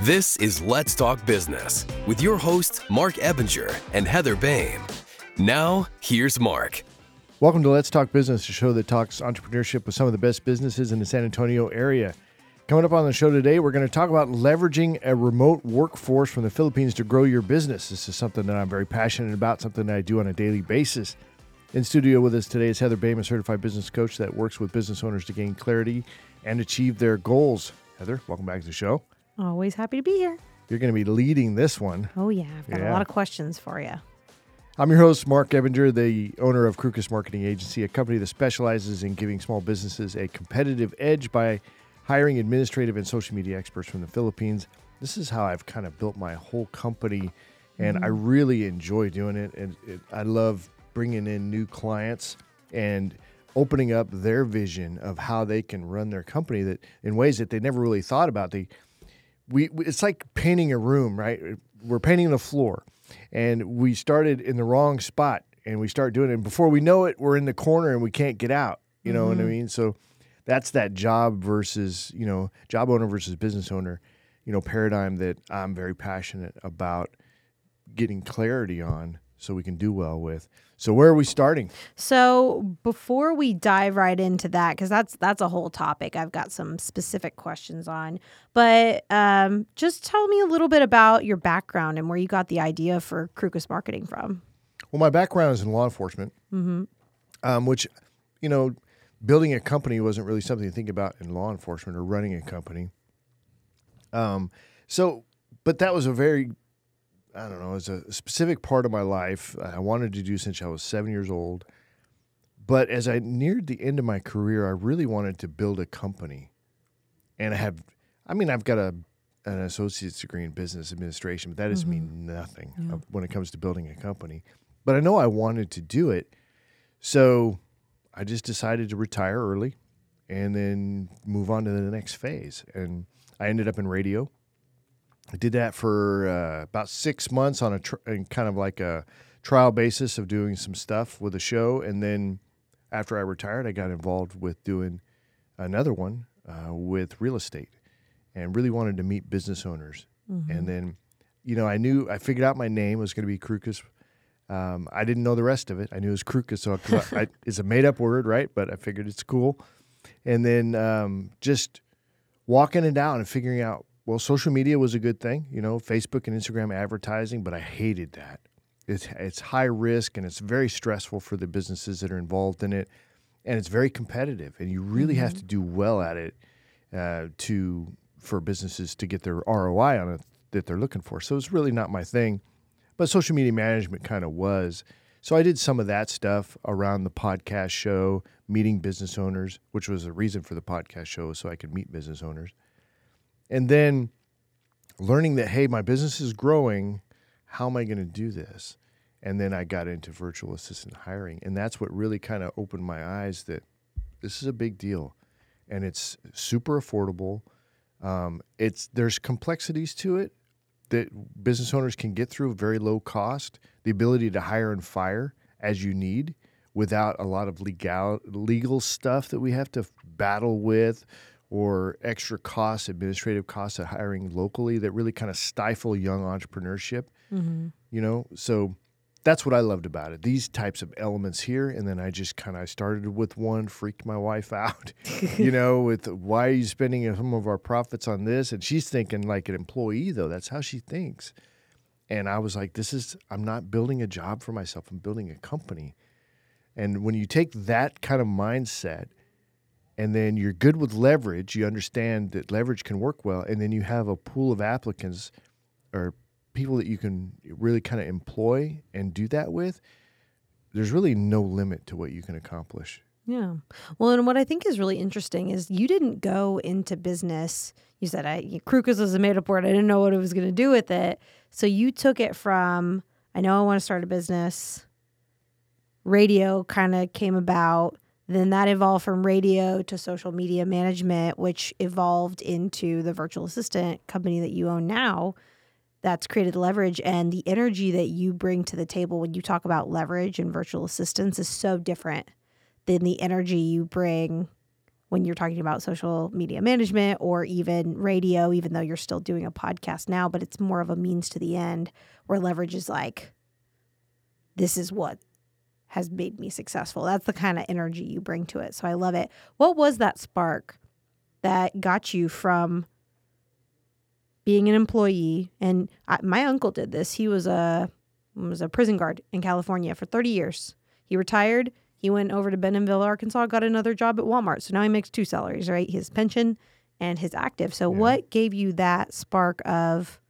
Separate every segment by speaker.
Speaker 1: This is Let's Talk Business with your hosts, Marc Ebinger and Heather Boehme. Now, here's Marc.
Speaker 2: Welcome to Let's Talk Business, a show that talks entrepreneurship with some of the best businesses in the San Antonio area. Coming up on the show today, we're going to talk about leveraging a remote workforce from the Philippines to grow your business. This is something that I'm very passionate about, something that I do on a daily basis. In studio with us today is Heather Boehme, a certified business coach that works with business owners to gain clarity and achieve their goals. Heather, welcome back to the show.
Speaker 3: Always happy to be here.
Speaker 2: You're going to be leading this one.
Speaker 3: Oh, yeah. I've got
Speaker 2: Yeah.
Speaker 3: a lot of questions for you.
Speaker 2: I'm your host, Marc Ebinger, the owner of Crukus Marketing Agency, a company that specializes in giving small businesses a competitive edge by hiring administrative and social media experts from the Philippines. This is how I've kind of built my whole company, and I mm-hmm. really enjoy doing it. And it, I love bringing in new clients and opening up their vision of how they can run their company that in ways that they never really thought about. They we, it's like painting a room, right? We're painting the floor, and we started in the wrong spot, and we start doing it. And before we know it, we're in the corner and we can't get out. You know what I mm-hmm. mean? So that's that job versus you know job owner versus business owner, you know paradigm that I'm very passionate about getting clarity on, so we can do well with. So where are we starting?
Speaker 3: So before we dive right into that, because that's that's a whole topic, I've got some specific questions on. But um, just tell me a little bit about your background and where you got the idea for Crukus Marketing from.
Speaker 2: Well, my background is in law enforcement, um, which, you know, building a company wasn't really something to think about in law enforcement or running a company. Um, so, but that was a very, I don't know, it was a specific part of my life I wanted to do since I was seven years old. But as I neared the end of my career, I really wanted to build a company. And I have, I mean, I've got a an associate's degree in business administration, but that doesn't mean nothing uh, when it comes to building a company. But I know I wanted to do it. So I just decided to retire early and then move on to the next phase. And I ended up in radio. I did that for uh, about six months on a tr- in kind of like a trial basis of doing some stuff with a show. And then after I retired, I got involved with doing another one uh, with real estate and really wanted to meet business owners. And then, you know, I knew I figured out my name was going to be Crukus. Um, I didn't know the rest of it. I knew it was Crukus, so I, I, it's a made up word, right? But I figured it's cool. And then um, just walking it out and figuring out, well, social media was a good thing, you know, Facebook and Instagram advertising, but I hated that. It's, it's high risk and it's very stressful for the businesses that are involved in it. And it's very competitive, and you really have to do well at it uh, to for businesses to get their ROI on it that they're looking for. So it's really not my thing, but social media management kind of was. So I did some of that stuff around the podcast show, meeting business owners, which was a reason for the podcast show, so I could meet business owners. And then learning that, hey, my business is growing. How am I going to do this? And then I got into virtual assistant hiring. And that's what really kind of opened my eyes that this is a big deal and it's super affordable. Um, it's there's complexities to it that business owners can get through very low cost. The ability to hire and fire as you need without a lot of legal legal stuff that we have to battle with or extra costs, administrative costs of hiring locally that really kind of stifle young entrepreneurship. Mm-hmm. You know, so that's what I loved about it. These types of elements here, and then I just kind of started with one, freaked my wife out. you know, with why are you spending some of our profits on this? And she's thinking like an employee, though. That's how she thinks. And I was like, this is I'm not building a job for myself. I'm building a company. And when you take that kind of mindset, and then you're good with leverage, you understand that leverage can work well, and then you have a pool of applicants or people that you can really kind of employ and do that with, there's really no limit to what you can accomplish.
Speaker 3: Yeah. Well, and what I think is really interesting is you didn't go into business. You said I Crukus was a made up word. I didn't know what it was going to do with it. So you took it from I know I want to start a business. Radio kind of came about. Then that evolved from radio to social media management, which evolved into the virtual assistant company that you own now. That's created leverage and the energy that you bring to the table when you talk about leverage and virtual assistants is so different than the energy you bring when you're talking about social media management or even radio, even though you're still doing a podcast now, but it's more of a means to the end where leverage is like, this is what has made me successful. That's the kind of energy you bring to it. So I love it. What was that spark that got you from being an employee? And I, my uncle did this. He was a was a prison guard in California for 30 years. He retired. He went over to Bentonville, Arkansas, got another job at Walmart. So now he makes two salaries, right? His pension and his active. So
Speaker 2: Yeah.
Speaker 3: what gave you that spark of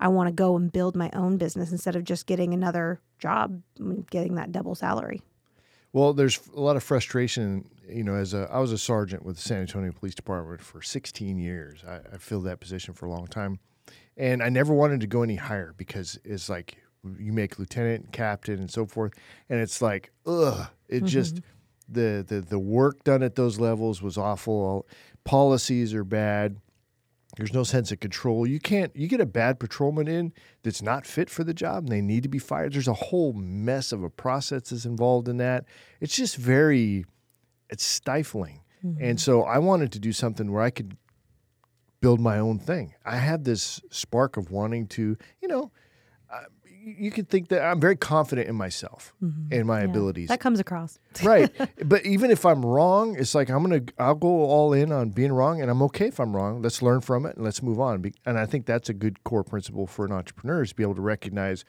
Speaker 3: I want to go and build my own business instead of just getting another job, and getting that double salary?
Speaker 2: Well, there's a lot of frustration. You know, as a I was a sergeant with the San Antonio Police Department for 16 years. I, I filled that position for a long time, and I never wanted to go any higher because it's like you make lieutenant, captain, and so forth, and it's like, ugh, it mm-hmm. just the the the work done at those levels was awful. Policies are bad. There's no sense of control. You can't. You get a bad patrolman in that's not fit for the job, and they need to be fired. There's a whole mess of a process that's involved in that. It's just very, it's stifling. Mm-hmm. And so I wanted to do something where I could build my own thing. I had this spark of wanting to, you know, you could think that I'm very confident in myself mm-hmm. and my
Speaker 3: Yeah.
Speaker 2: abilities.
Speaker 3: That comes across.
Speaker 2: right. But even if i'm wrong it's like i'm gonna i'll go all in on being wrong and i'm okay if i'm wrong. Let's learn from it and let's move on. And i think that's a good core principle for an entrepreneur is to be able to recognize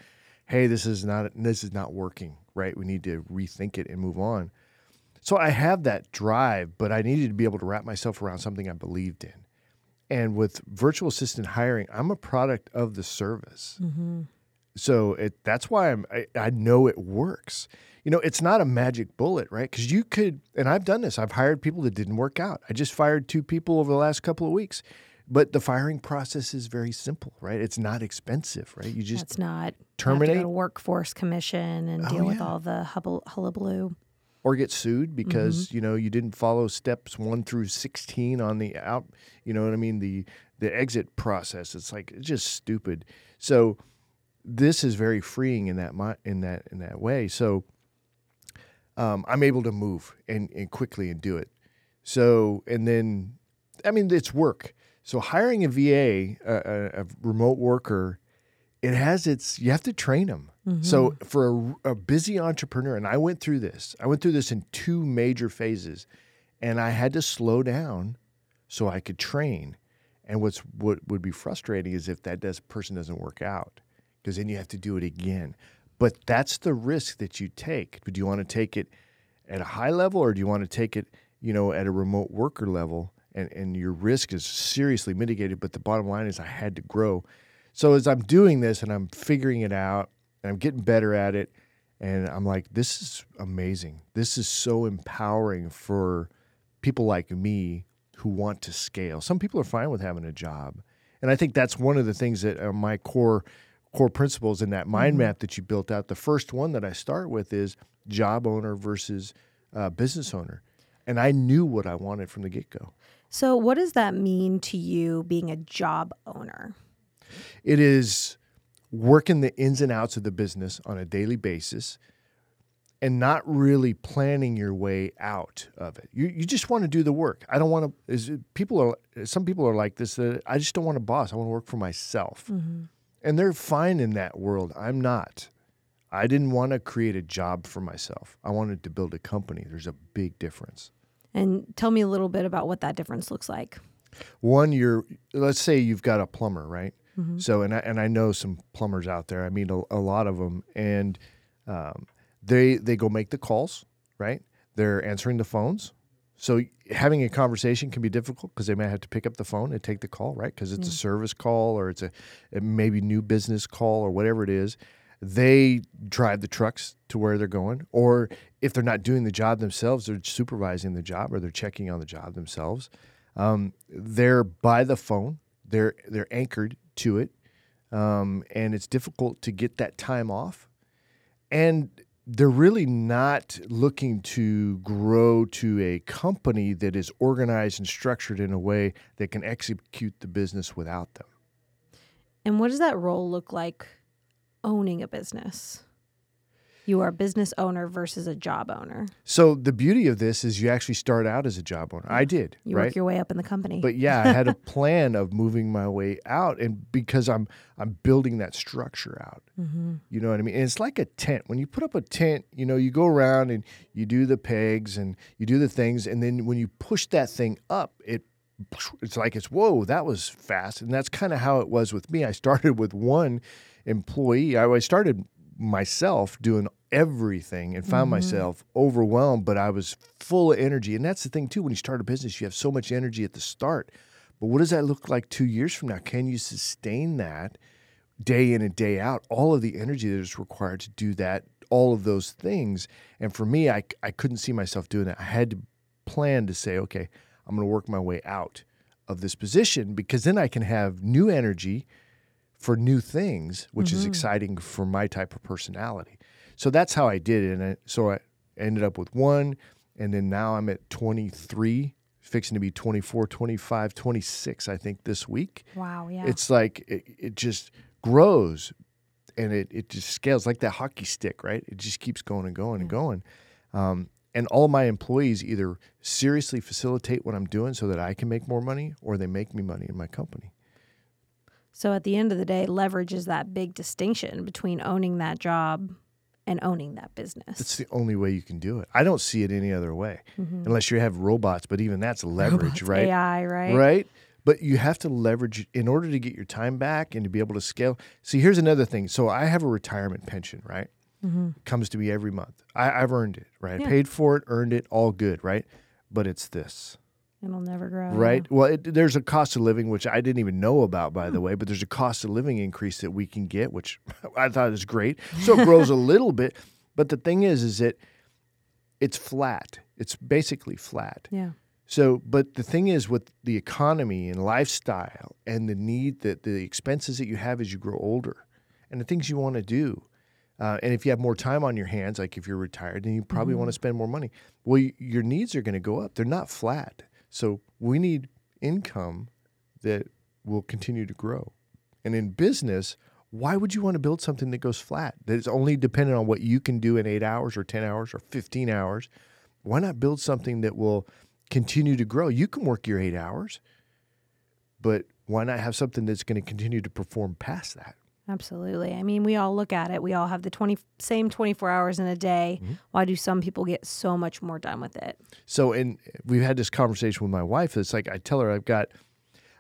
Speaker 2: hey this is not this is not working right? We need to rethink it and move on. So i have that drive but i needed to be able to wrap myself around something i believed in. And with virtual assistant hiring i'm a product of the service mm-hmm. So it that's why I'm I, I know it works. You know, it's not a magic bullet, right? Because you could, and I've done this. I've hired people that didn't work out. I just fired two people over the last couple of weeks, but the firing process is very simple, right? It's not expensive, right? You just
Speaker 3: That's not you have to
Speaker 2: terminate-
Speaker 3: go to workforce commission and
Speaker 2: Oh,
Speaker 3: deal with all the hubble, hullabaloo.
Speaker 2: or get sued because mm-hmm. you know you didn't follow steps one through sixteen on the out. You know what I mean? The the exit process. It's like it's just stupid. So this is very freeing in that in that in that way. So um, I'm able to move and, and quickly and do it. So and then I mean it's work. So hiring a VA, a, a, remote worker, it has its you have to train them. So for a, a busy entrepreneur, and I went through this. I went through this in two major phases, and I had to slow down so I could train. And what's what would be frustrating is if that does person doesn't work out, because then you have to do it again. But that's the risk that you take. But do you want to take it at a high level, or do you want to take it, you know, at a remote worker level? And and your risk is seriously mitigated. But the bottom line is, I had to grow. So as I'm doing this and I'm figuring it out and I'm getting better at it, and I'm like, this is amazing. This is so empowering for people like me who want to scale. Some people are fine with having a job, and I think that's one of the things that are my core core principles in that mind map that you built out. The first one that I start with is job owner versus uh, business owner, and I knew what I wanted from the get go.
Speaker 3: So, what does that mean to you being a job owner?
Speaker 2: It is working the ins and outs of the business on a daily basis and not really planning your way out of it. You, you just want to do the work. I don't want to, is people are, some people are like this, that I just don't want a boss. I want to work for myself. And they're fine in that world. I'm not. I didn't want to create a job for myself. I wanted to build a company. There's a big difference.
Speaker 3: And tell me a little bit about what that difference looks like.
Speaker 2: One, you're let's say you've got a plumber, right? So, and I and I know some plumbers out there. I mean, a, a lot of them, and um, they they go make the calls, right? They're answering the phones. So having a conversation can be difficult because they may have to pick up the phone and take the call, right? Because it's a service call or it's a, a maybe new business call or whatever it is. They drive the trucks to where they're going, or if they're not doing the job themselves, they're supervising the job or they're checking on the job themselves. Um, they're by the phone. They're they're anchored to it, um, and it's difficult to get that time off. And they're really not looking to grow to a company that is organized and structured in a way that can execute the business without them.
Speaker 3: And what does that role look like owning a business? You are a business owner versus a job owner.
Speaker 2: So the beauty of this is you actually start out as a job owner. I did,
Speaker 3: You
Speaker 2: right?
Speaker 3: work your way up in the company.
Speaker 2: but yeah, I had a plan of moving my way out, and because I'm I'm building that structure out.
Speaker 3: Mm-hmm.
Speaker 2: You know what I mean? And it's like a tent. When you put up a tent, you know, you go around and you do the pegs and you do the things, and then when you push that thing up, it it's like it's whoa, that was fast, and that's kind of how it was with me. I started with one employee. I I started myself doing everything and found mm-hmm. myself overwhelmed, but I was full of energy. And that's the thing too. When you start a business, you have so much energy at the start. But what does that look like two years from now? Can you sustain that day in and day out? All of the energy that is required to do that, all of those things. And for me, I, I couldn't see myself doing that. I had to plan to say, okay, I'm going to work my way out of this position because then I can have new energy for new things, which is exciting for my type of personality. So that's how I did it. And I, so I ended up with one, and then now I'm at 23, fixing to be 24, 25, 26, I think, this week.
Speaker 3: wow, yeah.
Speaker 2: It's like it, it just grows and it, it just scales like that hockey stick, right? It just keeps going and going and going. Um, and all my employees either seriously facilitate what I'm doing so that I can make more money or they make me money in my company.
Speaker 3: So at the end of the day, leverage is that big distinction between owning that job and owning that business.
Speaker 2: That's the only way you can do it. I don't see it any other way mm-hmm. unless you have robots, but even that's leverage,
Speaker 3: It's
Speaker 2: right?
Speaker 3: AI, right?
Speaker 2: Right? But you have to leverage in order to get your time back and to be able to scale. See, here's another thing. So I have a retirement pension, right? Mm-hmm. Comes to me every month. I, I've earned it, right?
Speaker 3: Yeah.
Speaker 2: Paid for it, earned it, all good, right? But it's this,
Speaker 3: It'll never grow.
Speaker 2: right? Well, it, there's a cost of living, which I didn't even know about, by the way, but there's a cost of living increase that we can get, which I thought is great. So it grows a little bit. But the thing is, is that it's flat. It's basically flat.
Speaker 3: Yeah.
Speaker 2: So, but the thing is, with the economy and lifestyle and the need that the expenses that you have as you grow older and the things you want to do, uh, and if you have more time on your hands, like if you're retired, then you probably want to spend more money. Well, y- your needs are going to go up. They're not flat. So we need income that will continue to grow. And in business, why would you want to build something that goes flat? That is only dependent on what you can do in eight hours or 10 hours or 15 hours. Why not build something that will continue to grow? You can work your eight hours, but why not have something that's going to continue to perform past that?
Speaker 3: Absolutely. I mean, we all look at it. We all have the 20 same 24 hours in a day.
Speaker 2: Mm-hmm.
Speaker 3: Why do some people get so much more done with it?
Speaker 2: So, and we've had this conversation with my wife. It's like I tell her I've got,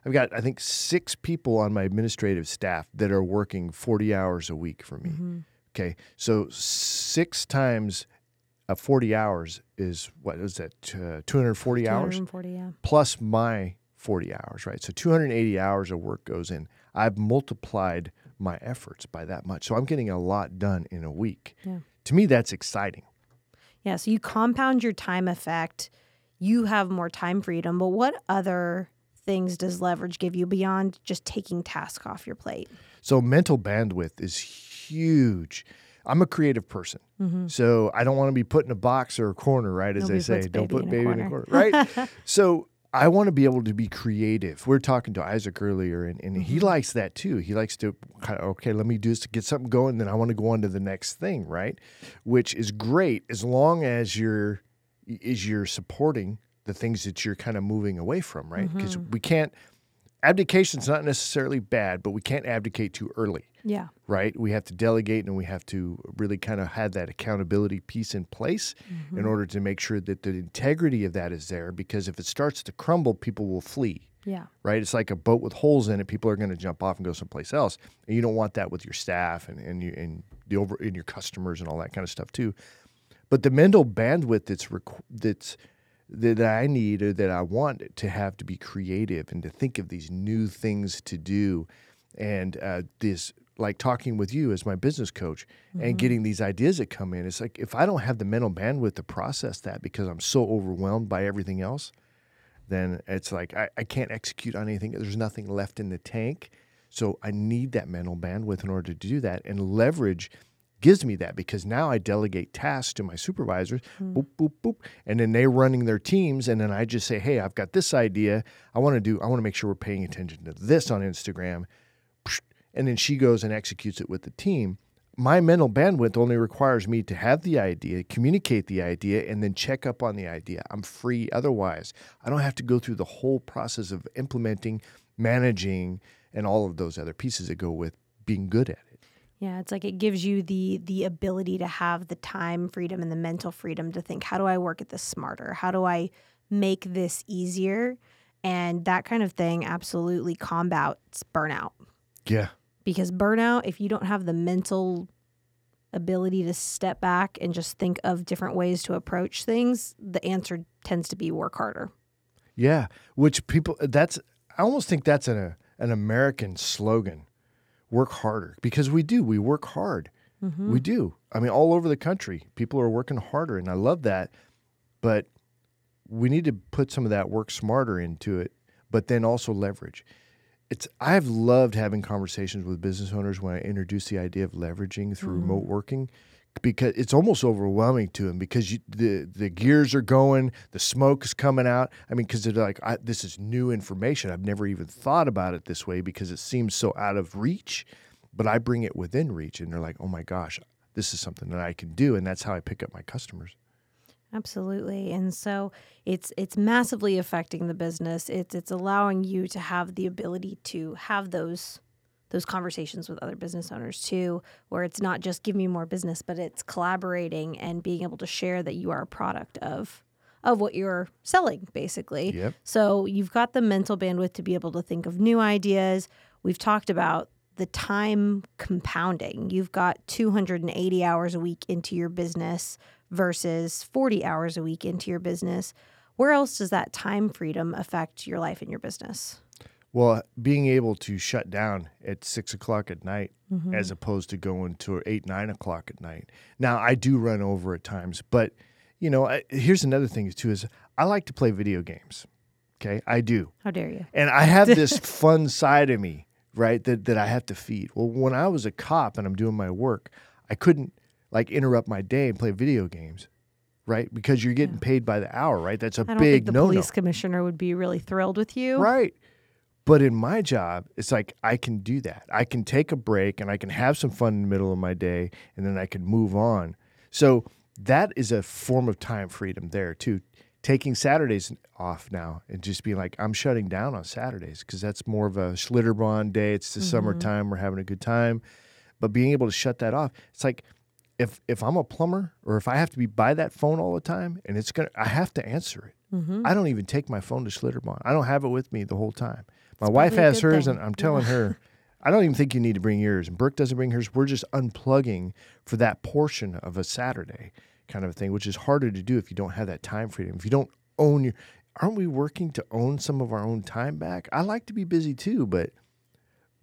Speaker 2: I've got I think six people on my administrative staff that are working forty hours a week for me. Okay, so six times, uh, forty hours is what is that? Uh, Two hundred forty hours
Speaker 3: 240, yeah.
Speaker 2: plus my forty hours, right? So two hundred eighty hours of work goes in. I've multiplied my efforts by that much, so I'm getting a lot done in a week.
Speaker 3: Yeah.
Speaker 2: To me, that's exciting.
Speaker 3: Yeah, so you compound your time effect. You have more time freedom, but what other things does leverage give you beyond just taking tasks off your plate?
Speaker 2: So mental bandwidth is huge. I'm a creative person, mm-hmm. so I don't want to be put in a box or a corner, right? As
Speaker 3: Nobody
Speaker 2: they say, don't put
Speaker 3: in
Speaker 2: baby in a
Speaker 3: corner,
Speaker 2: right? so I want to be able to be creative. We are talking to Isaac earlier, and, and he mm-hmm. likes that too. He likes to kind of okay, let me do this to get something going, then I want to go on to the next thing, right? Which is great as long as you're is you're supporting the things that you're kind of moving away from, right? Because mm-hmm. we can't abdication's not necessarily bad, but we can't abdicate too early
Speaker 3: Yeah.
Speaker 2: right? We have to delegate and we have to really kind of have that accountability piece in place in order to make sure that the integrity of that is there. Because if it starts to crumble, people will flee,
Speaker 3: Yeah.
Speaker 2: right? It's like a boat with holes in it. People are going to jump off and go someplace else. And you don't want that with your staff and, and, you, and the over and your customers and all that kind of stuff too. But the mental bandwidth that's requ- that's that I need or that I want to have to be creative and to think of these new things to do, and uh, this like talking with you as my business coach and mm-hmm. getting these ideas that come in. It's like if I don't have the mental bandwidth to process that because I'm so overwhelmed by everything else, then it's like I, I can't execute on anything. There's nothing left in the tank. So I need that mental bandwidth in order to do that. And leverage gives me that because now I delegate tasks to my supervisors, hmm. boop, boop, boop. And then they're running their teams. And then I just say, hey, I've got this idea. I want to do, I want to make sure we're paying attention to this on Instagram. And then she goes and executes it with the team. my mental bandwidth only requires me to have the idea, communicate the idea, and then check up on the idea. I'm free otherwise. I don't have to go through the whole process of implementing, managing, and all of those other pieces that go with being good at it.
Speaker 3: Yeah, it's like it gives you the the ability to have the time freedom and the mental freedom to think, how do I work at this smarter? How do I make this easier? And that kind of thing absolutely combats burnout.
Speaker 2: Yeah.
Speaker 3: Because burnout, if you don't have the mental ability to step back and just think of different ways to approach things, the answer tends to be work harder.
Speaker 2: Yeah, which people that's I almost think that's an an American slogan. Work harder because we do. We work hard.
Speaker 3: Mm-hmm.
Speaker 2: We do. I mean all over the country, people are working harder and I love that. But we need to put some of that work smarter into it, but then also leverage it's I've loved having conversations with business owners when I introduce the idea of leveraging through mm. remote working because it's almost overwhelming to them because you, the the gears are going, the smoke is coming out. I mean, because they're like, this is new information. I've never even thought about it this way because it seems so out of reach. But I bring it within reach, and they're like, oh my gosh, this is something that I can do, and that's how I pick up my customers.
Speaker 3: Absolutely. And so it's it's massively affecting the business. It's it's allowing you to have the ability to have those those conversations with other business owners too, where it's not just give me more business, but it's collaborating and being able to share that you are a product of of what you're selling, basically.
Speaker 2: Yep.
Speaker 3: So you've got the mental bandwidth to be able to think of new ideas. We've talked about the time compounding. You've got 280 hours a week into your business versus 40 hours a week into your business. Where else does that time freedom affect your life and your business?
Speaker 2: Well, being able to shut down at six o'clock at night mm-hmm. as opposed to going to eight, nine o'clock at night. Now, I do run over at times, but you know, I, here's another thing too: is I like to play video games. Okay, I do.
Speaker 3: How dare you?
Speaker 2: And I have this fun side of me, right? That that I have to feed. Well, when I was a cop and I'm doing my work, I couldn't like interrupt my day and play video games, right? Because you're getting yeah. paid by the hour, right? That's a
Speaker 3: I don't
Speaker 2: big
Speaker 3: think the
Speaker 2: no-no.
Speaker 3: police commissioner would be really thrilled with you,
Speaker 2: right? But in my job, it's like I can do that. I can take a break and I can have some fun in the middle of my day, and then I can move on. So that is a form of time freedom there too. Taking Saturdays off now and just being like, I'm shutting down on Saturdays because that's more of a Schlitterbahn day. It's the mm-hmm. summertime. We're having a good time. But being able to shut that off, it's like if if I'm a plumber or if I have to be by that phone all the time and it's gonna I have to answer it. Mm-hmm. I don't even take my phone to Schlitterbahn. I don't have it with me the whole time. My it's wife has hers thing. and I'm telling yeah. her I don't even think you need to bring yours. And Brooke doesn't bring hers. We're just unplugging for that portion of a Saturday kind of a thing, which is harder to do if you don't have that time freedom. If you don't own your aren't we working to own some of our own time back? I like to be busy too, but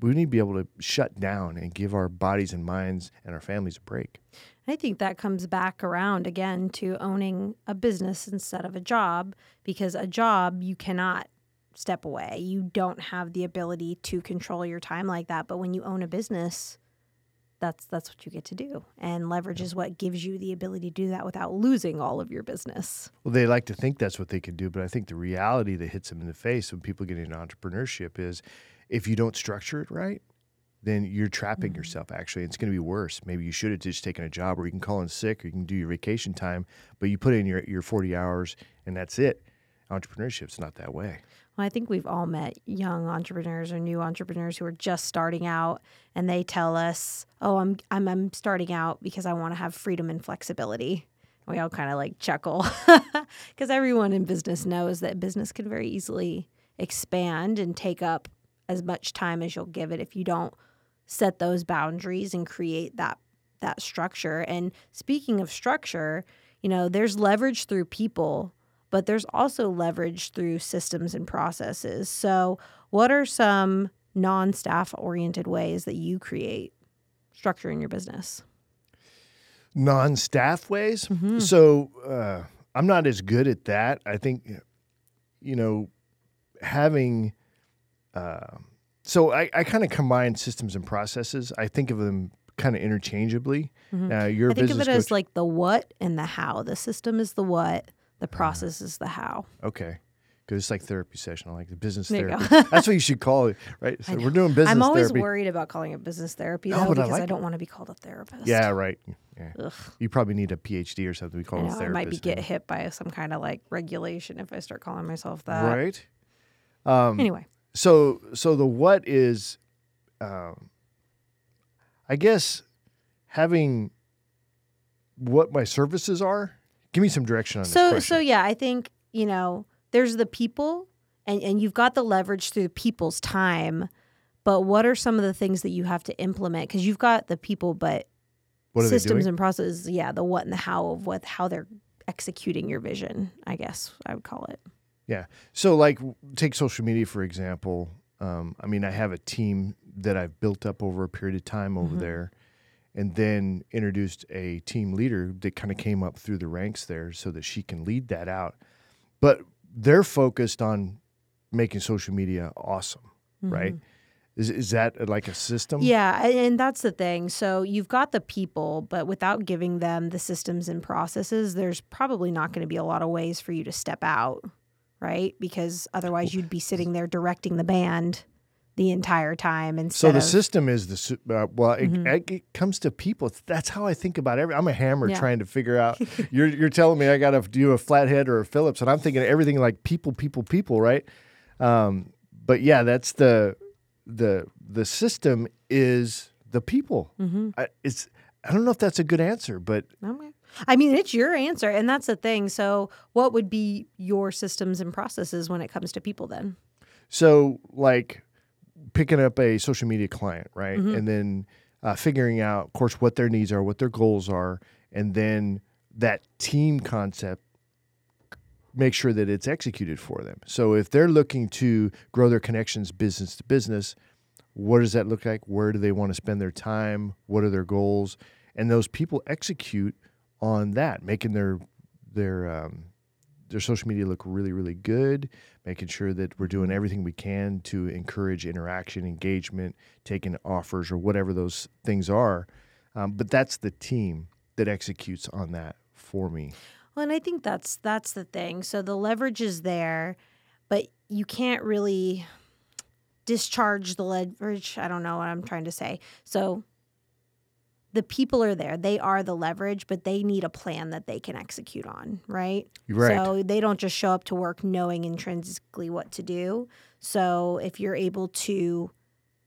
Speaker 2: we need to be able to shut down and give our bodies and minds and our families a break.
Speaker 3: I think that comes back around again to owning a business instead of a job because a job you cannot step away. You don't have the ability to control your time like that, but when you own a business, that's that's what you get to do. And leverage is what gives you the ability to do that without losing all of your business.
Speaker 2: Well, they like to think that's what they can do, but I think the reality that hits them in the face when people get into entrepreneurship is if you don't structure it right, then you're trapping mm-hmm. yourself actually. It's going to be worse. Maybe you should have just taken a job where you can call in sick or you can do your vacation time, but you put in your, your 40 hours and that's it. Entrepreneurship's not that way.
Speaker 3: Well, I think we've all met young entrepreneurs or new entrepreneurs who are just starting out and they tell us, "Oh, I'm I'm, I'm starting out because I want to have freedom and flexibility." We all kind of like chuckle because everyone in business knows that business can very easily expand and take up as much time as you'll give it if you don't set those boundaries and create that that structure. And speaking of structure, you know, there's leverage through people, but there's also leverage through systems and processes. So, what are some non-staff oriented ways that you create structure in your business?
Speaker 2: Non-staff ways. Mm-hmm. So, uh, I'm not as good at that. I think, you know, having uh, so I, I kind of combine systems and processes. I think of them kind of interchangeably.
Speaker 3: Mm-hmm. Uh, your I think of it coach. as like the what and the how. The system is the what, the uh-huh. process is the how.
Speaker 2: Okay, good. It's like therapy session. I like the business
Speaker 3: There
Speaker 2: therapy. That's what you should call it, right? So we're doing business
Speaker 3: I'm always
Speaker 2: therapy.
Speaker 3: worried about calling it business therapy though, because I,
Speaker 2: like
Speaker 3: don't want to be called a therapist.
Speaker 2: Yeah, right. Yeah. You probably need a PhD or something. We call
Speaker 3: I
Speaker 2: it
Speaker 3: know
Speaker 2: a
Speaker 3: I
Speaker 2: therapist.
Speaker 3: might be get hit by some kind of like regulation if I start calling myself that.
Speaker 2: right. Um,
Speaker 3: Anyway,
Speaker 2: So so the what is, um, I guess, having what my services are. Give me some direction on this
Speaker 3: so so yeah, I think you know there's the people, and and you've got the leverage through people's time. But what are some of the things that you have to implement? Because you've got the people, but systems and processes. Yeah, the what and the how of what how they're executing your vision. I guess I would call it.
Speaker 2: Yeah. So, like, take social media for example. Um, I mean, I have a team that I've built up over a period of time over
Speaker 3: Mhm.
Speaker 2: there, and then introduced a team leader that kind of came up through the ranks there so that she can lead that out. But they're focused on making social media awesome, right? Is, is that uh, like a system?
Speaker 3: Mm-hmm. Yeah, and that's the thing. So you've got the people, but without giving them the systems and processes, there's probably not going to be a lot of ways for you to step out, right? Because otherwise you'd be sitting there directing the band the entire time instead
Speaker 2: So the
Speaker 3: of
Speaker 2: system is the uh, well. It,
Speaker 3: Mhm.
Speaker 2: it, it comes to people. That's how I think about every. I'm a hammer
Speaker 3: Yeah.
Speaker 2: trying to figure out. you're you're telling me I got to do a flathead or a Phillips, and I'm thinking everything like people, people, people, right? Um, but yeah, that's the the the system is the people.
Speaker 3: Mhm.
Speaker 2: I, it's I don't know if that's a good answer, but
Speaker 3: Okay. I mean, it's your answer, and that's the thing. So, what would be your systems and processes when it comes to people then?
Speaker 2: So, like picking up a social media client, right?
Speaker 3: Mhm.
Speaker 2: And then uh, figuring out, of course, what their needs are, what their goals are, and then that team concept, make sure that it's executed for them. So, if they're looking to grow their connections business to business, what does that look like? Where do they want to spend their time? What are their goals? And those people execute on that, making their their um, their social media look really, really good, making sure that we're doing everything we can to encourage interaction, engagement, taking offers or whatever those things are. Um, but that's the team that executes on that for me.
Speaker 3: Well, and I think that's that's the thing. So the leverage is there, but you can't really discharge the leverage. I don't know what I'm trying to say. So the people are there. They are the leverage, but they need a plan that they can execute on, right?
Speaker 2: Right.
Speaker 3: So they don't just show up to work knowing intrinsically what to do. So if you're able to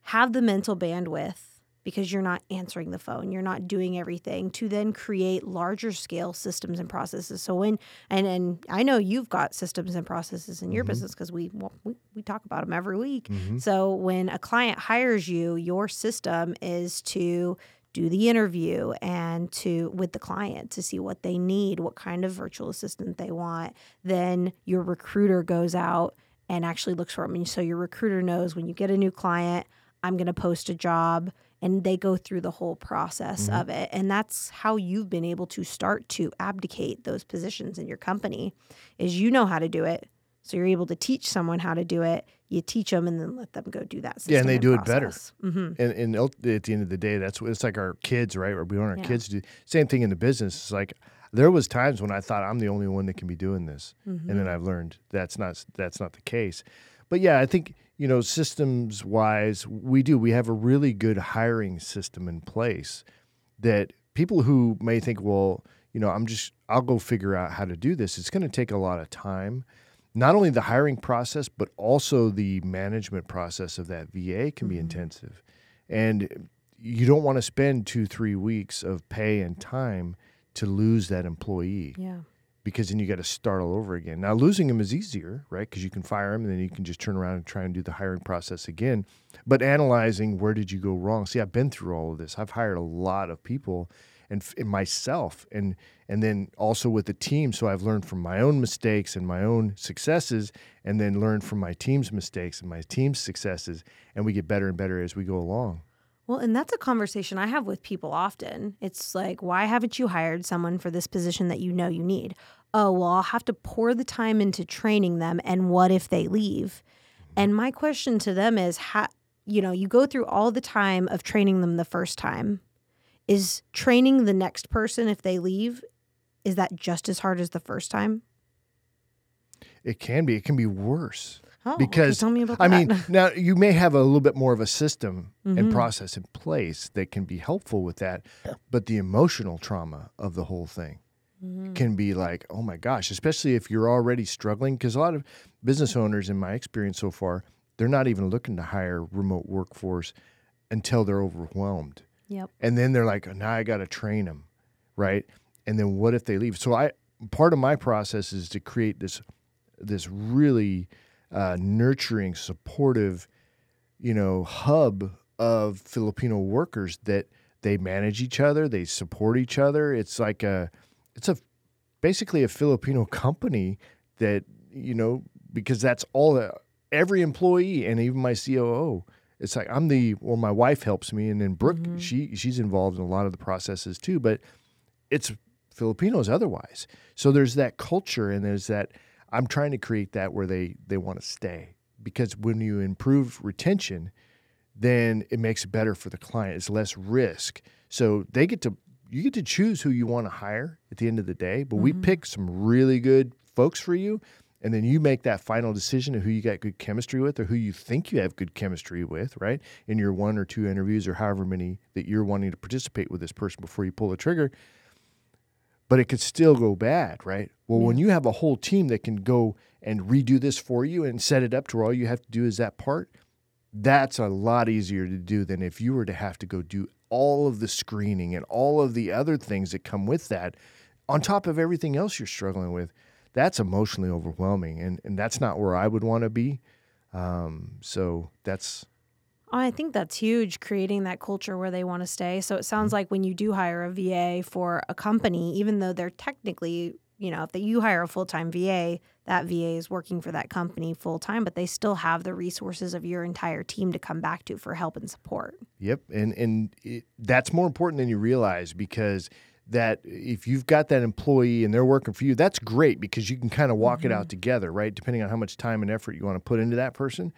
Speaker 3: have the mental bandwidth because you're not answering the phone, you're not doing everything to then create larger scale systems and processes. So when and and I know you've got systems and processes in your
Speaker 2: Mhm.
Speaker 3: business because we, well, we we talk about them every week.
Speaker 2: Mhm.
Speaker 3: So when a client hires you, your system is to do the interview and to with the client to see what they need, what kind of virtual assistant they want. Then your recruiter goes out and actually looks for them. And so your recruiter knows when you get a new client, I'm going to post a job and they go through the whole process
Speaker 2: Mhm.
Speaker 3: of it. And that's how you've been able to start to abdicate those positions in your company is you know how to do it. So you're able to teach someone how to do it. You teach them and then let them go do that.
Speaker 2: Yeah, and they do it better.
Speaker 3: hmm
Speaker 2: And, and at the end of the day, that's what it's like our kids, right? Or we want our
Speaker 3: Yeah.
Speaker 2: kids to do same thing in the business. It's like there was times when I thought I'm the only one that can be doing this,
Speaker 3: Mm-hmm.
Speaker 2: and then I've learned that's not that's not the case. But yeah, I think you know systems wise, we do we have a really good hiring system in place that people who may think, well, you know, I'm just I'll go figure out how to do this. It's going to take a lot of time. Not only the hiring process, but also the management process of that VA can be
Speaker 3: Mhm.
Speaker 2: intensive. And you don't want to spend two, three weeks of pay and time to lose that employee
Speaker 3: Yeah.
Speaker 2: because then you got to start all over again. Now, losing them is easier, right? Because you can fire them and then you can just turn around and try and do the hiring process again. But analyzing where did you go wrong? See, I've been through all of this. I've hired a lot of people and, and myself, and and then also with the team. So I've learned from my own mistakes and my own successes, and then learned from my team's mistakes and my team's successes, and we get better and better as we go along.
Speaker 3: Well, and that's a conversation I have with people often. It's like, why haven't you hired someone for this position that you know you need? Oh, well, I'll have to pour the time into training them. And what if they leave? Mm-hmm. And my question to them is, how, you know, you go through all the time of training them the first time. Is training the next person if they leave, is that just as hard as the first time?
Speaker 2: It can be. It can be worse.
Speaker 3: Oh,
Speaker 2: because
Speaker 3: tell me about
Speaker 2: I
Speaker 3: that.
Speaker 2: mean, now you may have a little bit more of a system
Speaker 3: Mm-hmm.
Speaker 2: and process in place that can be helpful with that, but the emotional trauma of the whole thing
Speaker 3: Mm-hmm.
Speaker 2: can be like, oh my gosh, especially if you're already struggling. Because a lot of business owners, in my experience so far, they're not even looking to hire remote workforce until they're overwhelmed
Speaker 3: Yep.
Speaker 2: and then they're like now i got to train them right? And then what if they leave? So i part of my process is to create this this really uh, nurturing supportive you know hub of filipino workers that they manage each other they support each other. It's like a it's a basically a filipino company that you know because that's all that every employee and even my coo it's like I'm the well, my wife helps me, and then Brooke, mm-hmm. she she's involved in a lot of the processes too. But it's Filipinos otherwise. So there's that culture, and there's that. I'm trying to create that where they they want to stay because when you improve retention, then it makes it better for the client. It's less risk. So they get to you get to choose who you want to hire at the end of the day. But we mm-hmm. pick some really good folks for you, and then you make that final decision of who you got good chemistry with or who you think you have good chemistry with, right? In your one or two interviews or however many that you're wanting to participate with this person before you pull the trigger. But it could still go bad, right? Well, when you have a whole team that can go and redo this for you and set it up to where all you have to do is that part, that's a lot easier to do than if you were to have to go do all of the screening and all of the other things that come with that on top of everything else you're struggling with that's emotionally overwhelming and, and that's not where i would want to be um, so that's
Speaker 3: Oh, I think that's huge, creating that culture where they want to stay. So it sounds like when you do hire a VA for a company, even though they're technically, you know, if they, you hire a full time VA, that VA is working for that company full time, but they still have the resources of your entire team to come back to for help and support.
Speaker 2: Yep, and and it, that's more important than you realize because that if you've got that employee and they're working for you, that's great because you can kind of walk it out mm-hmm. together, right? Depending on how much time and effort you want to put into that person.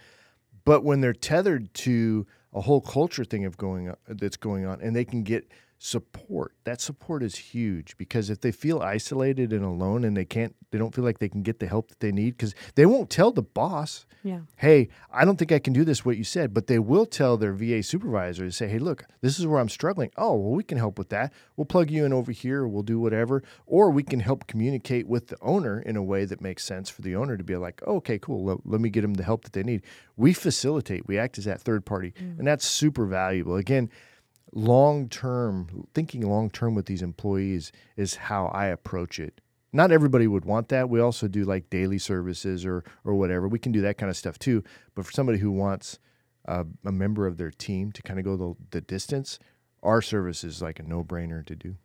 Speaker 2: But when they're tethered to a whole culture thing of going uh, that's going on, and they can get support, that support is huge because if they feel isolated and alone and they can't, they don't feel like they can get the help that they need because they won't tell the boss,
Speaker 3: Yeah.
Speaker 2: hey, I don't think I can do this, what you said, but they will tell their VA supervisor to say, hey, look, this is where I'm struggling. Oh, well, we can help with that. We'll plug you in over here, or we'll do whatever. Or we can help communicate with the owner in a way that makes sense for the owner to be like, oh, okay, cool. Let, let me get them the help that they need. We facilitate, we act as that third party, mm. and that's super valuable. Again, long term, thinking long term with these employees is how I approach it not everybody would want that. We also do like daily services or or whatever. We can do that kind of stuff too. But for somebody who wants uh, a member of their team to kind of go the, the distance, our service is like a no brainer to do.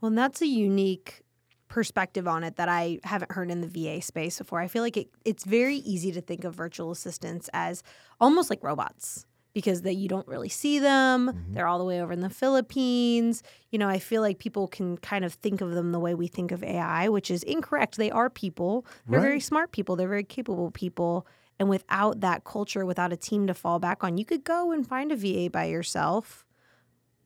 Speaker 3: Well, and that's a unique perspective on it that I haven't heard in the VA space before. I feel like it, it's very easy to think of virtual assistants as almost like robots because that you don't really see them. Mm-hmm. They're all the way over in the Philippines. You know, I feel like people can kind of think of them the way we think of AI, which is incorrect. They are people. They're very smart people. They're very capable people. And without that culture, without a team to fall back on, you could go and find a VA by yourself.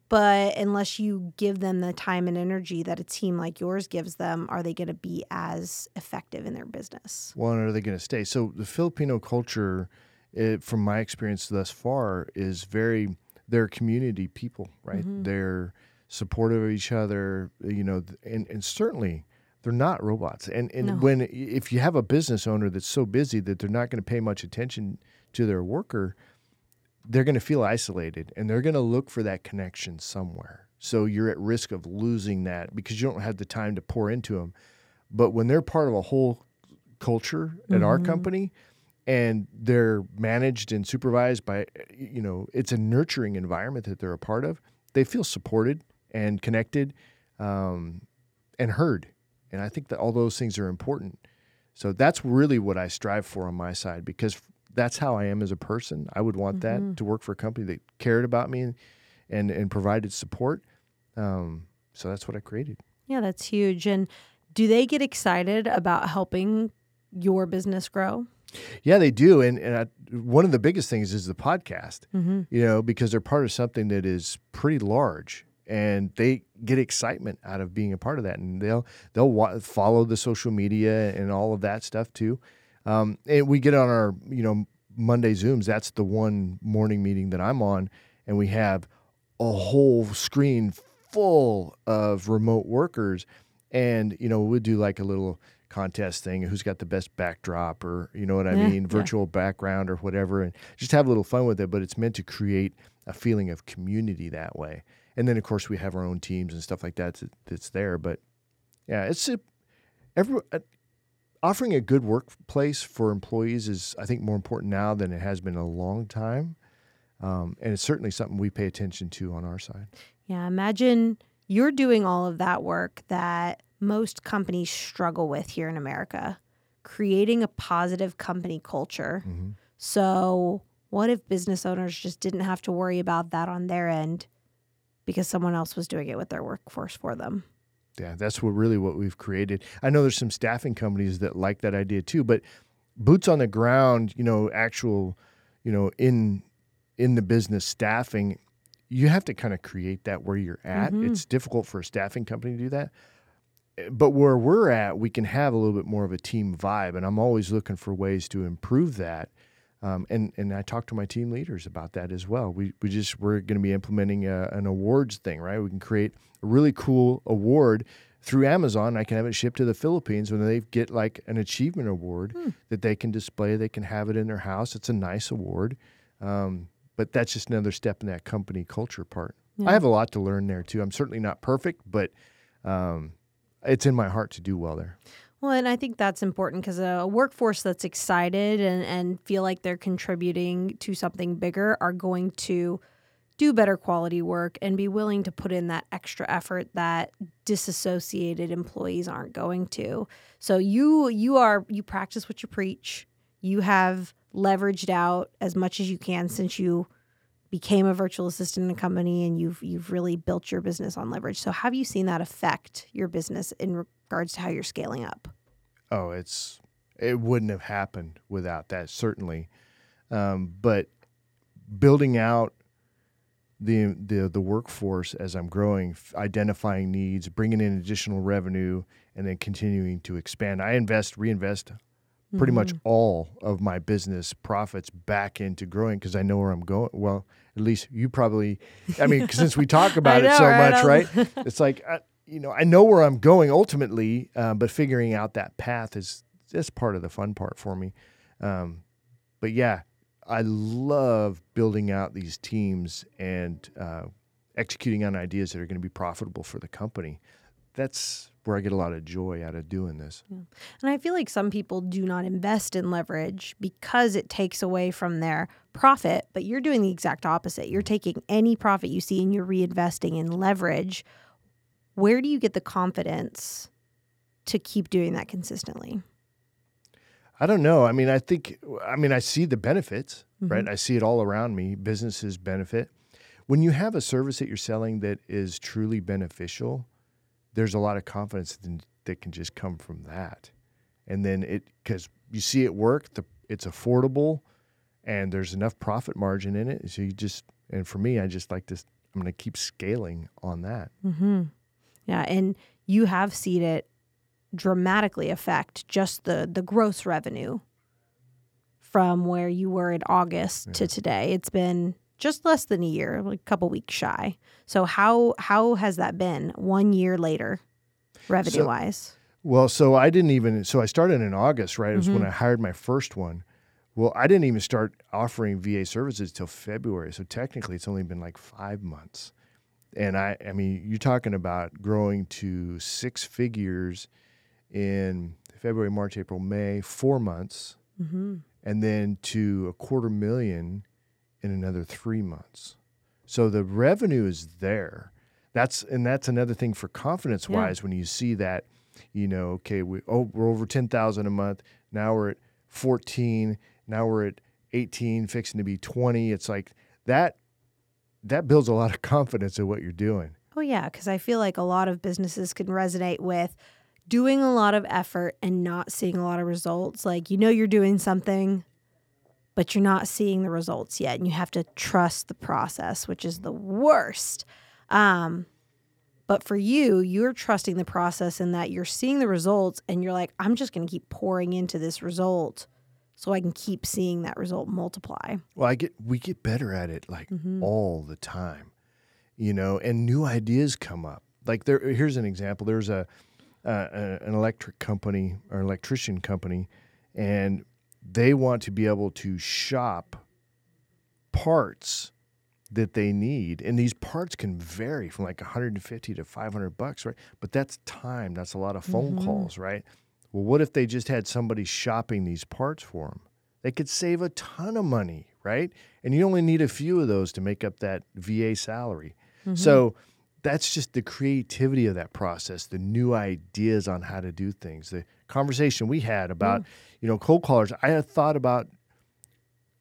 Speaker 3: But unless you give them the time and energy that a team like yours gives them, are they going to be as effective in their business?
Speaker 2: Well, and are they going to stay? So the Filipino culture, it, from my experience thus far, is very they're community people, right? Mm-hmm. They're supportive of each other, you know, and and certainly they're not robots. And and
Speaker 3: No.
Speaker 2: when if you have a business owner that's so busy that they're not going to pay much attention to their worker, they're going to feel isolated and they're going to look for that connection somewhere. So you're at risk of losing that because you don't have the time to pour into them. But when they're part of a whole culture at our mm-hmm. company and they're managed and supervised by you know it's a nurturing environment that they're a part of. They feel supported and connected um, and heard. And i think that all those things are important. So that's really what i strive for on my side because that's how i am as a person. I would want that to work for a company that cared about me and and, and provided support. Um, so that's what i created.
Speaker 3: Yeah, that's huge. And do they get excited about helping your business grow?
Speaker 2: Yeah, they do, and and I, one of the biggest things is the podcast. You know, because they're part of something that is pretty large, and they get excitement out of being a part of that, and they'll they'll wa- follow the social media and all of that stuff too. Um, and we get on our you know Monday Zooms. That's the one morning meeting that I'm on, and we have a whole screen full of remote workers, and you know we'll do like a little contest thing who's got the best backdrop or you know what i
Speaker 3: Yeah,
Speaker 2: mean
Speaker 3: yeah.
Speaker 2: virtual background or whatever and just have a little fun with it but it's meant to create a feeling of community that way and then of course we have our own teams and stuff like that that's, that's there but yeah it's a, every uh, offering a good workplace for employees is i think more important now than it has been in a long time um, and it's certainly something we pay attention to on our side
Speaker 3: Yeah, imagine you're doing all of that work that most companies struggle with here in America, creating a positive company culture.
Speaker 2: Mm-hmm.
Speaker 3: So, what if business owners just didn't have to worry about that on their end because someone else was doing it with their workforce for them?
Speaker 2: Yeah, that's what really what we've created. I know there's some staffing companies that like that idea too, but boots on the ground, you know, actual, you know, in in the business staffing, you have to kind of create that where you're at.
Speaker 3: Mhm.
Speaker 2: It's difficult for a staffing company to do that. But where we're at, we can have a little bit more of a team vibe, and I'm always looking for ways to improve that. Um, and and I talk to my team leaders about that as well. We we just we're going to be implementing a, an awards thing, right? We can create a really cool award through Amazon. I can have it shipped to the Philippines when they get like an achievement award that they can display. They can have it in their house. It's a nice award, um, but that's just another step in that company culture part.
Speaker 3: Yeah.
Speaker 2: I have a lot to learn there too. I'm certainly not perfect, but um, it's in my heart to do well there.
Speaker 3: Well, and I think that's important because a workforce that's excited and, and feel like they're contributing to something bigger are going to do better quality work and be willing to put in that extra effort that disassociated employees aren't going to. So you you are you practice what you preach. You have leveraged out as much as you can since you became a virtual assistant in a company and you've you've really built your business on leverage. So have you seen that affect your business in regards to how you're scaling up?
Speaker 2: Oh, it's it wouldn't have happened without that certainly, um, but building out the the the workforce as I'm growing, identifying needs, bringing in additional revenue, and then continuing to expand. I invest, reinvest pretty much all of my business profits back into growing because I know where I'm going. Well, at least you probably. I mean, since we talk about it
Speaker 3: know,
Speaker 2: so
Speaker 3: right?
Speaker 2: much, right? It's like I, you know, I know where I'm going ultimately, uh, but figuring out that path is that's part of the fun part for me. Um, but yeah, I love building out these teams and uh, executing on ideas that are going to be profitable for the company. That's where I get a lot of joy out of doing this.
Speaker 3: And I feel like some people do not invest in leverage because it takes away from their profit, but you're doing the exact opposite. You're mm-hmm. taking any profit you see and you're reinvesting in leverage. Where do you get the confidence to keep doing that consistently?
Speaker 2: I don't know. I mean, I think, I mean, I see the benefits, right? Mm-hmm. I see it all around me. Businesses benefit. When you have a service that you're selling that is truly beneficial, there's a lot of confidence that, can just come from that. And then it, because you see it work, the, it's affordable and there's enough profit margin in it. So you just, and for me, I just like to, I'm going to keep scaling on that.
Speaker 3: Mm-hmm. Yeah, and you have seen it dramatically affect just the the gross revenue from where you were in August to today. It's been just less than a year, like a couple weeks shy. So how how has that been one year later, revenue wise?
Speaker 2: Well, so I didn't even so I started in August, right? It was when
Speaker 3: Mm-hmm.
Speaker 2: I hired my first one. Well, I didn't even start offering VA services till February. So technically it's only been like 5 months. And I I mean, you're talking about growing to six figures in February, March, April, May, 4 months.
Speaker 3: Mm-hmm.
Speaker 2: And then to a quarter million in another 3 months. So the revenue is there. That's and that's another thing for confidence wise when you see that you know, okay, we oh we're over ten thousand a month. Now we're at fourteen. Now we're at eighteen, fixing to be twenty. It's like that. That builds a lot of confidence in what you're doing.
Speaker 3: Oh yeah, because I feel like a lot of businesses can resonate with doing a lot of effort and not seeing a lot of results. Like you know you're doing something, but you're not seeing the results yet, and you have to trust the process, which is the worst. Um, But for you, you're trusting the process in that you're seeing the results and you're like, I'm just going to keep pouring into this result so I can keep seeing that result multiply.
Speaker 2: Well, I get we get better at it like
Speaker 3: Mm-hmm.
Speaker 2: all the time, you know, and new ideas come up. Like there, here's an example. There's a, uh, an electric company or electrician company, and they want to be able to shop parts that they need, and these parts can vary from like 150 to 500 bucks, right? But that's time. That's a lot of phone mm-hmm. calls, right? Well, what if they just had somebody shopping these parts for them? They could save a ton of money, right? And you only need a few of those to make up that VA salary. Mm-hmm. So that's just the creativity of that process, the new ideas on how to do things. The conversation we had about, you know, cold callers. I had thought about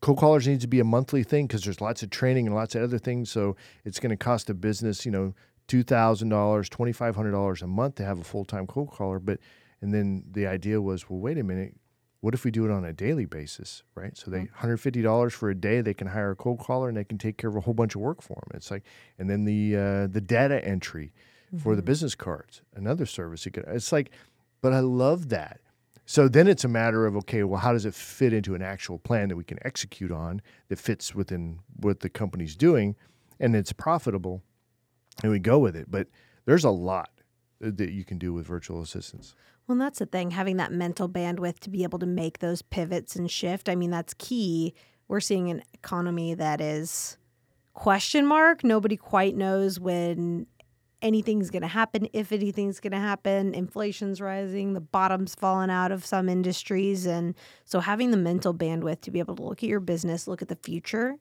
Speaker 2: cold callers needs to be a monthly thing because there's lots of training and lots of other things. So it's going to cost a business, you know, two thousand dollars, twenty five hundred dollars a month to have a full time cold caller. But and then the idea was, well, wait a minute, what if we do it on a daily basis, right? So they
Speaker 3: Mm-hmm.
Speaker 2: hundred fifty dollars for a day, they can hire a cold caller and they can take care of a whole bunch of work for them. It's like, and then the uh, the data entry for
Speaker 3: Mm-hmm.
Speaker 2: the business cards, another service you could. It's like, but I love that. So then it's a matter of okay, well, how does it fit into an actual plan that we can execute on that fits within what the company's doing, and it's profitable, and we go with it. But there's a lot that you can do with virtual assistants.
Speaker 3: Well, that's the thing, having that mental bandwidth to be able to make those pivots and shift. I mean, that's key. We're seeing an economy that is question mark. Nobody quite knows when anything's going to happen, if anything's going to happen. Inflation's rising, the bottom's falling out of some industries. And so having the mental bandwidth to be able to look at your business, look at the future,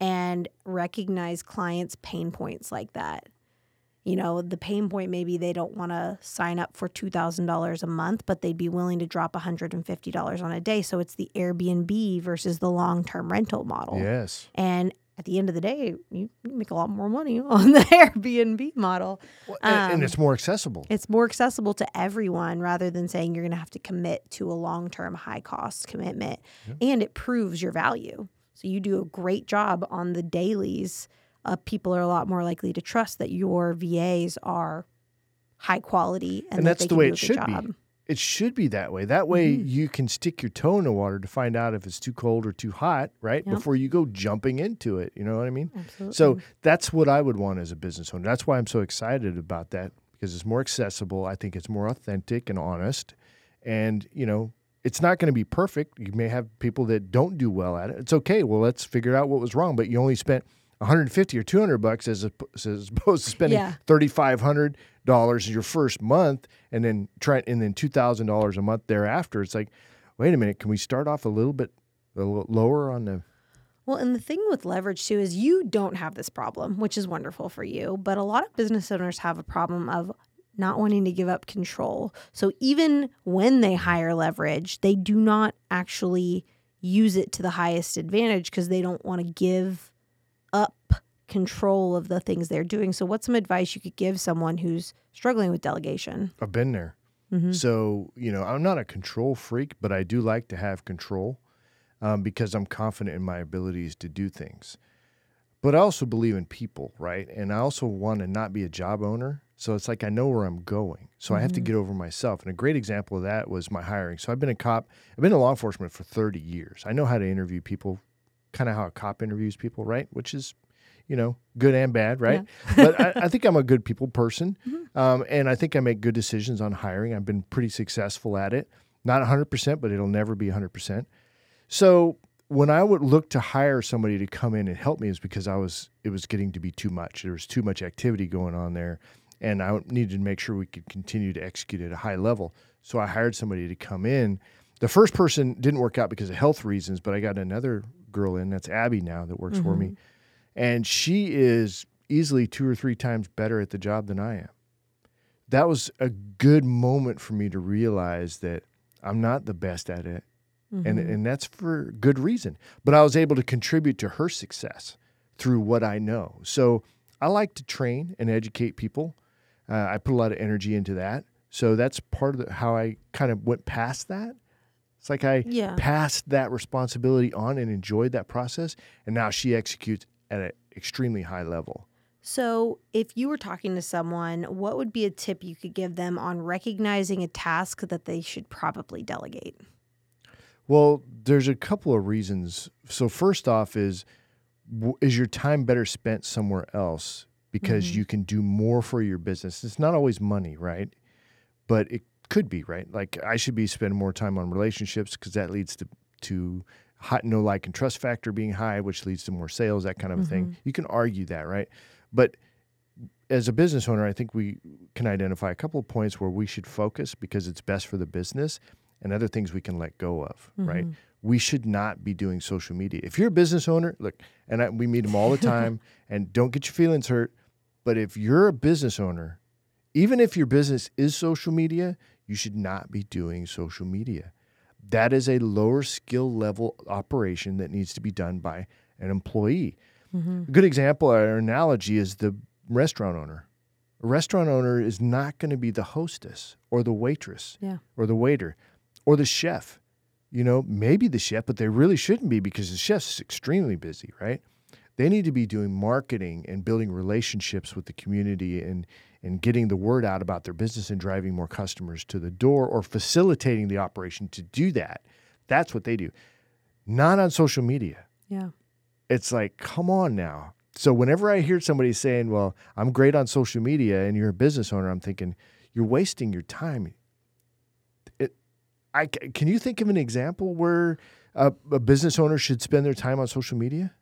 Speaker 3: and recognize clients' pain points like that you know, the pain point maybe they don't want to sign up for $2,000 a month, but they'd be willing to drop $150 on a day. So it's the Airbnb versus the long term rental model.
Speaker 2: Yes.
Speaker 3: And at the end of the day, you make a lot more money on the Airbnb model.
Speaker 2: Well, and, and
Speaker 3: Um,
Speaker 2: it's more accessible.
Speaker 3: It's more accessible to everyone rather than saying you're going to have to commit to a long term, high cost commitment. And it proves your value. So you do a great job on the dailies. Uh, people are a lot more likely to trust that your VAs are high quality and,
Speaker 2: and
Speaker 3: that
Speaker 2: that's
Speaker 3: they
Speaker 2: the way it should
Speaker 3: job.
Speaker 2: Be. It should be that way. That way, mm-hmm. you can stick your toe in the water to find out if it's too cold or too hot, right?
Speaker 3: Yep.
Speaker 2: Before you go jumping into it. You know what I mean?
Speaker 3: Absolutely.
Speaker 2: So that's what I would want as a business owner. That's why I'm so excited about that because it's more accessible. I think it's more authentic and honest. And, you know, it's not going to be perfect. You may have people that don't do well at it. It's okay. Well, let's figure out what was wrong. But you only spent 150 or 200 bucks as, opposed to spending
Speaker 3: Yeah.
Speaker 2: $3,500 your first month and then try and then $2,000 a month thereafter. It's like, wait a minute, can we start off a little bit lower on the
Speaker 3: Well, and the thing with leverage too is you don't have this problem, which is wonderful for you. But a lot of business owners have a problem of not wanting to give up control. So even when they hire leverage, they do not actually use it to the highest advantage because they don't want to give control of the things they're doing. So, what's some advice you could give someone who's struggling with delegation?
Speaker 2: I've been there. So, you know, I'm not a control freak, but I do like to have control um, because I'm confident in my abilities to do things. But I also believe in people, right? And I also want to not be a job owner. So it's like I know where I'm going. So I have to get over myself. And a great example of that was my hiring. So I've been a cop, I've been in law enforcement for 30 years. I know how to interview people, kind of how a cop interviews people, right? Which is, you know, good and bad, right? but I, I think I'm a good people person. Um, and I think I make good decisions on hiring. I've been pretty successful at it. Not 100%, but it'll never be 100%. So when I would look to hire somebody to come in and help me is because I was it was getting to be too much. There was too much activity going on there, and I needed to make sure we could continue to execute at a high level. So I hired somebody to come in. The first person didn't work out because of health reasons, but I got another girl in. That's Abby now that works for me, and she is easily two or three times better at the job than I am. That was a good moment for me to realize that I'm not the best at it and and that's for good reason. But I was able to contribute to her success through what I know. So I like to train and educate people. Uh, I put a lot of energy into that. So that's part of the, how I kind of went past that. It's like I
Speaker 3: Yeah.
Speaker 2: passed that responsibility on and enjoyed that process, and now she executes at an extremely high level.
Speaker 3: So, if you were talking to someone, what would be a tip you could give them on recognizing a task that they should probably delegate?
Speaker 2: Well, there's a couple of reasons. So first off is is your time better spent somewhere else because
Speaker 3: Mm-hmm.
Speaker 2: you can do more for your business. It's not always money, right? But it could be, right? Like I should be spending more time on relationships because that leads to to hot no like and trust factor being high, which leads to more sales, that kind of a
Speaker 3: Mm-hmm.
Speaker 2: thing. You can argue that, right? But as a business owner, I think we can identify a couple of points where we should focus because it's best for the business and other things we can let go of, right? We should not be doing social media. If you're a business owner, look, and I, we meet them all the time, and don't get your feelings hurt, but if you're a business owner, even if your business is social media, you should not be doing social media. That is a lower skill level operation that needs to be done by an employee. Mm-hmm. A good example or analogy is the restaurant owner. A restaurant owner is not going to be the hostess or the waitress
Speaker 3: Yeah.
Speaker 2: or the waiter or the chef. You know, maybe the chef, but they really shouldn't be because the chef's extremely busy, right? They need to be doing marketing and building relationships with the community and and getting the word out about their business and driving more customers to the door or facilitating the operation to do that. That's what they do. Not on social media
Speaker 3: Yeah.
Speaker 2: it's like, come on now. So whenever I hear somebody saying, "Well, I'm great on social media," and you're a business owner, I'm thinking you're wasting your time. It, I can you think of an example where a, a business owner should spend their time on social media?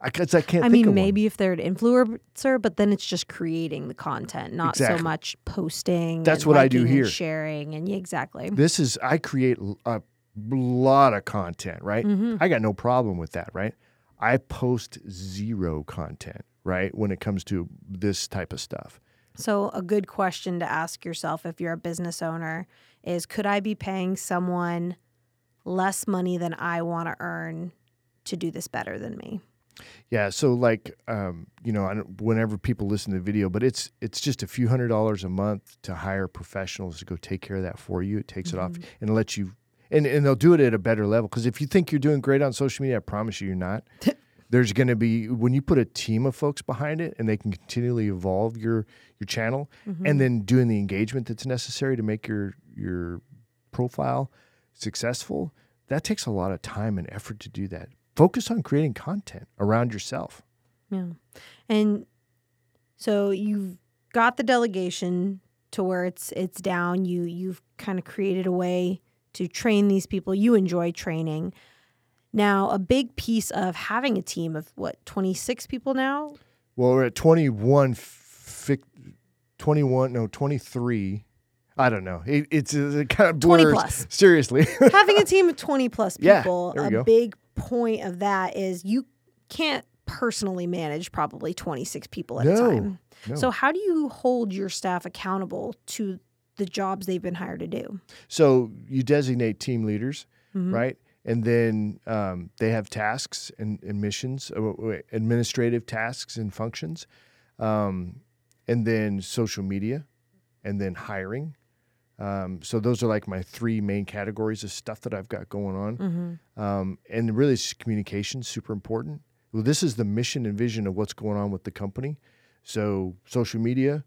Speaker 2: I, 'cause I can't.
Speaker 3: I
Speaker 2: think
Speaker 3: mean,
Speaker 2: of one.
Speaker 3: maybe if they're an influencer, but then it's just creating the content, not so much posting.
Speaker 2: That's
Speaker 3: and
Speaker 2: what I do
Speaker 3: liking and
Speaker 2: here.
Speaker 3: sharing, and yeah, exactly.
Speaker 2: This is I create a lot of content, right?
Speaker 3: Mm-hmm.
Speaker 2: I got no problem with that, right? I post zero content, right? When it comes to this type of stuff.
Speaker 3: So, a good question to ask yourself if you're a business owner is could I be paying someone less money than I want to earn to do this better than me?
Speaker 2: Yeah, so like um, you know, I don't, whenever people listen to the video, but it's it's just a few hundred dollars a month to hire professionals to go take care of that for you. It takes it off and lets you, and and they'll do it at a better level. Because if you think you're doing great on social media, I promise you, you're not. There's going to be when you put a team of folks behind it, and they can continually evolve your your channel, and then doing the engagement that's necessary to make your your profile successful. That takes a lot of time and effort to do that. Focus on creating content around yourself.
Speaker 3: Yeah. And so you've got the delegation to where it's it's down. You you've kind of created a way to train these people. You enjoy training. Now, a big piece of having a team of what, 26 people now?
Speaker 2: Well, we're at 21, fic, 21, no, 23. I don't know. It, it's it kind of
Speaker 3: 20
Speaker 2: blurs.
Speaker 3: plus.
Speaker 2: Seriously.
Speaker 3: having a team of 20 plus
Speaker 2: Yeah,
Speaker 3: people,
Speaker 2: there we
Speaker 3: a
Speaker 2: go.
Speaker 3: big point of that is you can't personally manage probably 26 people at a time.
Speaker 2: no.
Speaker 3: So, how do you hold your staff accountable to the jobs they've been hired to do?
Speaker 2: So you designate team leaders,
Speaker 3: Mhm.
Speaker 2: right? And then um, they have tasks and, and missions, uh, administrative tasks and functions, um, and then social media, and then hiring. Um, so those are like my three main categories of stuff that I've got going on.
Speaker 3: Mm-hmm.
Speaker 2: Um, and really, communication super important. Well, this is the mission and vision of what's going on with the company. So, social media,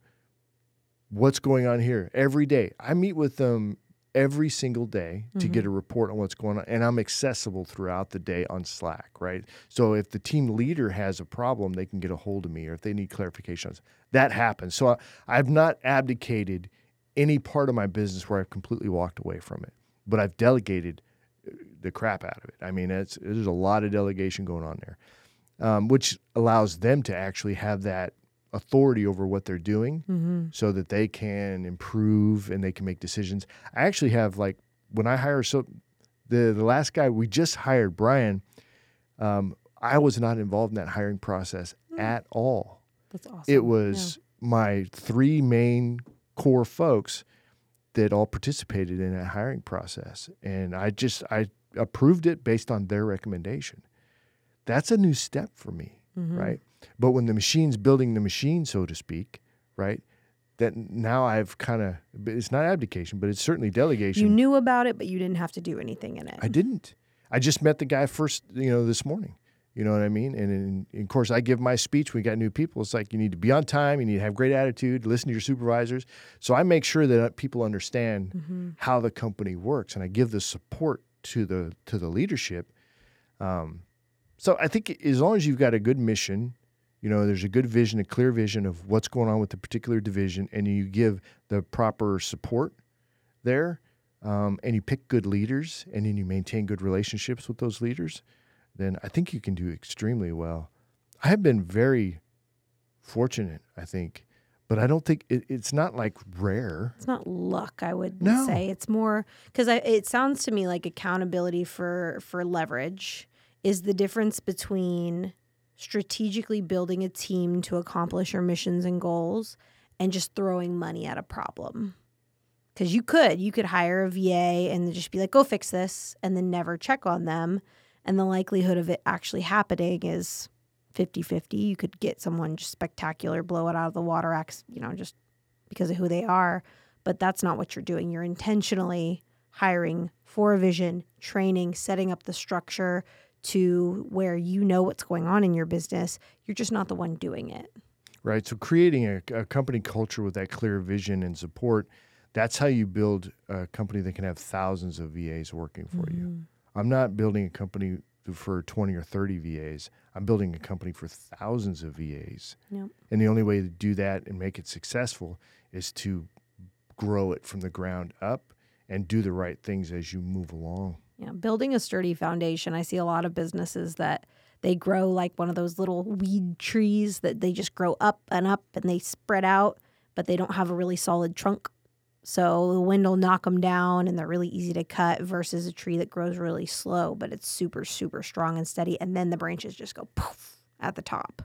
Speaker 2: what's going on here every day. I meet with them every single day to get a report on what's going on, and I'm accessible throughout the day on Slack, right? So, if the team leader has a problem, they can get a hold of me, or if they need clarifications, that happens. So, I, I've not abdicated any part of my business where I've completely walked away from it, but I've delegated uh, the crap out of it. I mean, it's, there's a lot of delegation going on there, um, which allows them to actually have that authority over what they're doing
Speaker 3: Mm-hmm.
Speaker 2: so that they can improve and they can make decisions. I actually have like when I hire so the the last guy we just hired, Brian, um, I was not involved in that hiring process at all.
Speaker 3: That's awesome.
Speaker 2: It was my three main core folks that all participated in that hiring process, and I just I approved it based on their recommendation. That's a new step for me,
Speaker 3: Mm-hmm.
Speaker 2: right? But when the machine's building the machine, so to speak, right? That now I've kind of it's not abdication, but it's certainly delegation.
Speaker 3: You knew about it, but you didn't have to do anything in it.
Speaker 2: I didn't. I just met the guy first, you know, this morning. You know what I mean? And, and of course, I give my speech. We got new people. It's like you need to be on time. You need to have great attitude. Listen to your supervisors. So I make sure that people understand
Speaker 3: Mm-hmm.
Speaker 2: how the company works, and I give the support to the to the leadership. Um, so I think as long as you've got a good mission, you know, there's a good vision, a clear vision of what's going on with the particular division, and you give the proper support there, um, and you pick good leaders, and then you maintain good relationships with those leaders, then I think you can do extremely well. I have been very fortunate, I think, but I don't think it, it's not like rare.
Speaker 3: It's not luck, I would
Speaker 2: No.
Speaker 3: say. It's more because it sounds to me like accountability for for leverage is the difference between strategically building a team to accomplish your missions and goals and just throwing money at a problem. Because you could, you could hire a VA and just be like, go fix this, and then never check on them. And the likelihood of it actually happening is 50 50. You could get someone just spectacular, blow it out of the water, acts, you know, just because of who they are. But that's not what you're doing. You're intentionally hiring for a vision, training, setting up the structure to where you know what's going on in your business. You're just not the one doing it.
Speaker 2: right? So creating a, a company culture with that clear vision and support, that's how you build a company that can have thousands of VAs working for you. Mm. I'm not building a company for 20 or 30 VAs. I'm building a company for thousands of VAs.
Speaker 3: Yep.
Speaker 2: And the only way to do that and make it successful is to grow it from the ground up and do the right things as you move along.
Speaker 3: Yeah, building a sturdy foundation. I see a lot of businesses that they grow like one of those little weed trees that they just grow up and up and they spread out, but they don't have a really solid trunk. So the wind will knock them down and they're really easy to cut versus a tree that grows really slow, but it's super, super strong and steady. And then the branches just go poof at the top.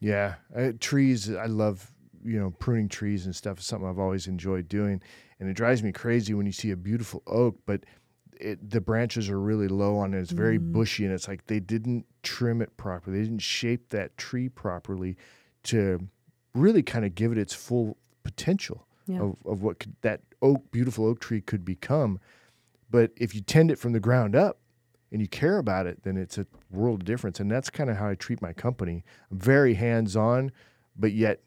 Speaker 2: Yeah, uh, trees. I love you know pruning trees and stuff is something I've always enjoyed doing, and it drives me crazy when you see a beautiful oak, but it, the branches are really low on it. It's very bushy, and it's like they didn't trim it properly. They didn't shape that tree properly to really kind of give it its full potential
Speaker 3: Yeah.
Speaker 2: of, of what could, that oak, beautiful oak tree could become. But if you tend it from the ground up and you care about it, then it's a world of difference. And that's kind of how I treat my company. I'm very hands on, but yet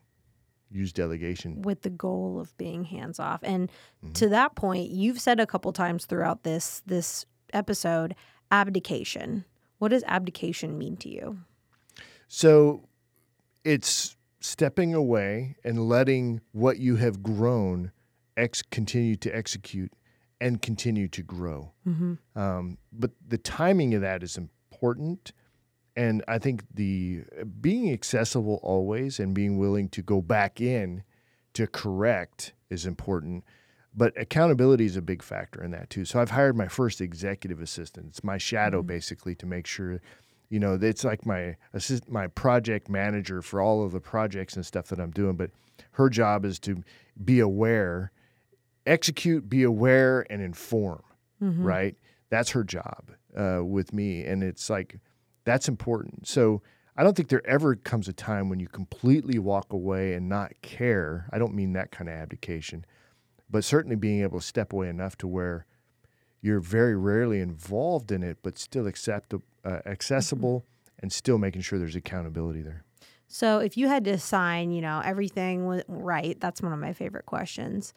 Speaker 2: use delegation.
Speaker 3: with the goal of being hands off. And mm-hmm. to that point, you've said a couple times throughout this this episode abdication. What does abdication mean to you?
Speaker 2: So it's stepping away and letting what you have grown ex- continue to execute and continue to grow. Um, but the timing of that is important. And I think the being accessible always and being willing to go back in to correct is important. But accountability is a big factor in that too. So I've hired my first executive assistant. It's my shadow basically to make sure, you know, it's like my assist, my project manager for all of the projects and stuff that I'm doing. But her job is to be aware, execute, be aware, and inform. Right? That's her job uh, with me, and it's like that's important. So I don't think there ever comes a time when you completely walk away and not care. I don't mean that kind of abdication, but certainly being able to step away enough to where you're very rarely involved in it, but still accept, uh, accessible and still making sure there's accountability there.
Speaker 3: So if you had to assign, you know, everything went right, that's one of my favorite questions.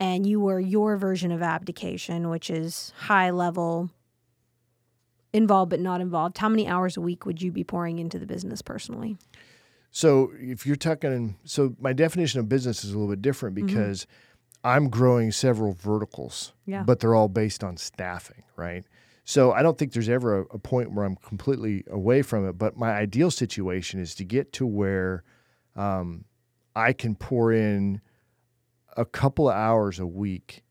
Speaker 3: And you were your version of abdication, which is high level, involved but not involved. How many hours a week would you be pouring into the business personally?
Speaker 2: So if you're talking, so my definition of business is a little bit different because I'm growing several verticals,
Speaker 3: Yeah.
Speaker 2: but they're all based on staffing, right? So I don't think there's ever a, a point where I'm completely away from it. But my ideal situation is to get to where um, I can pour in a couple of hours a week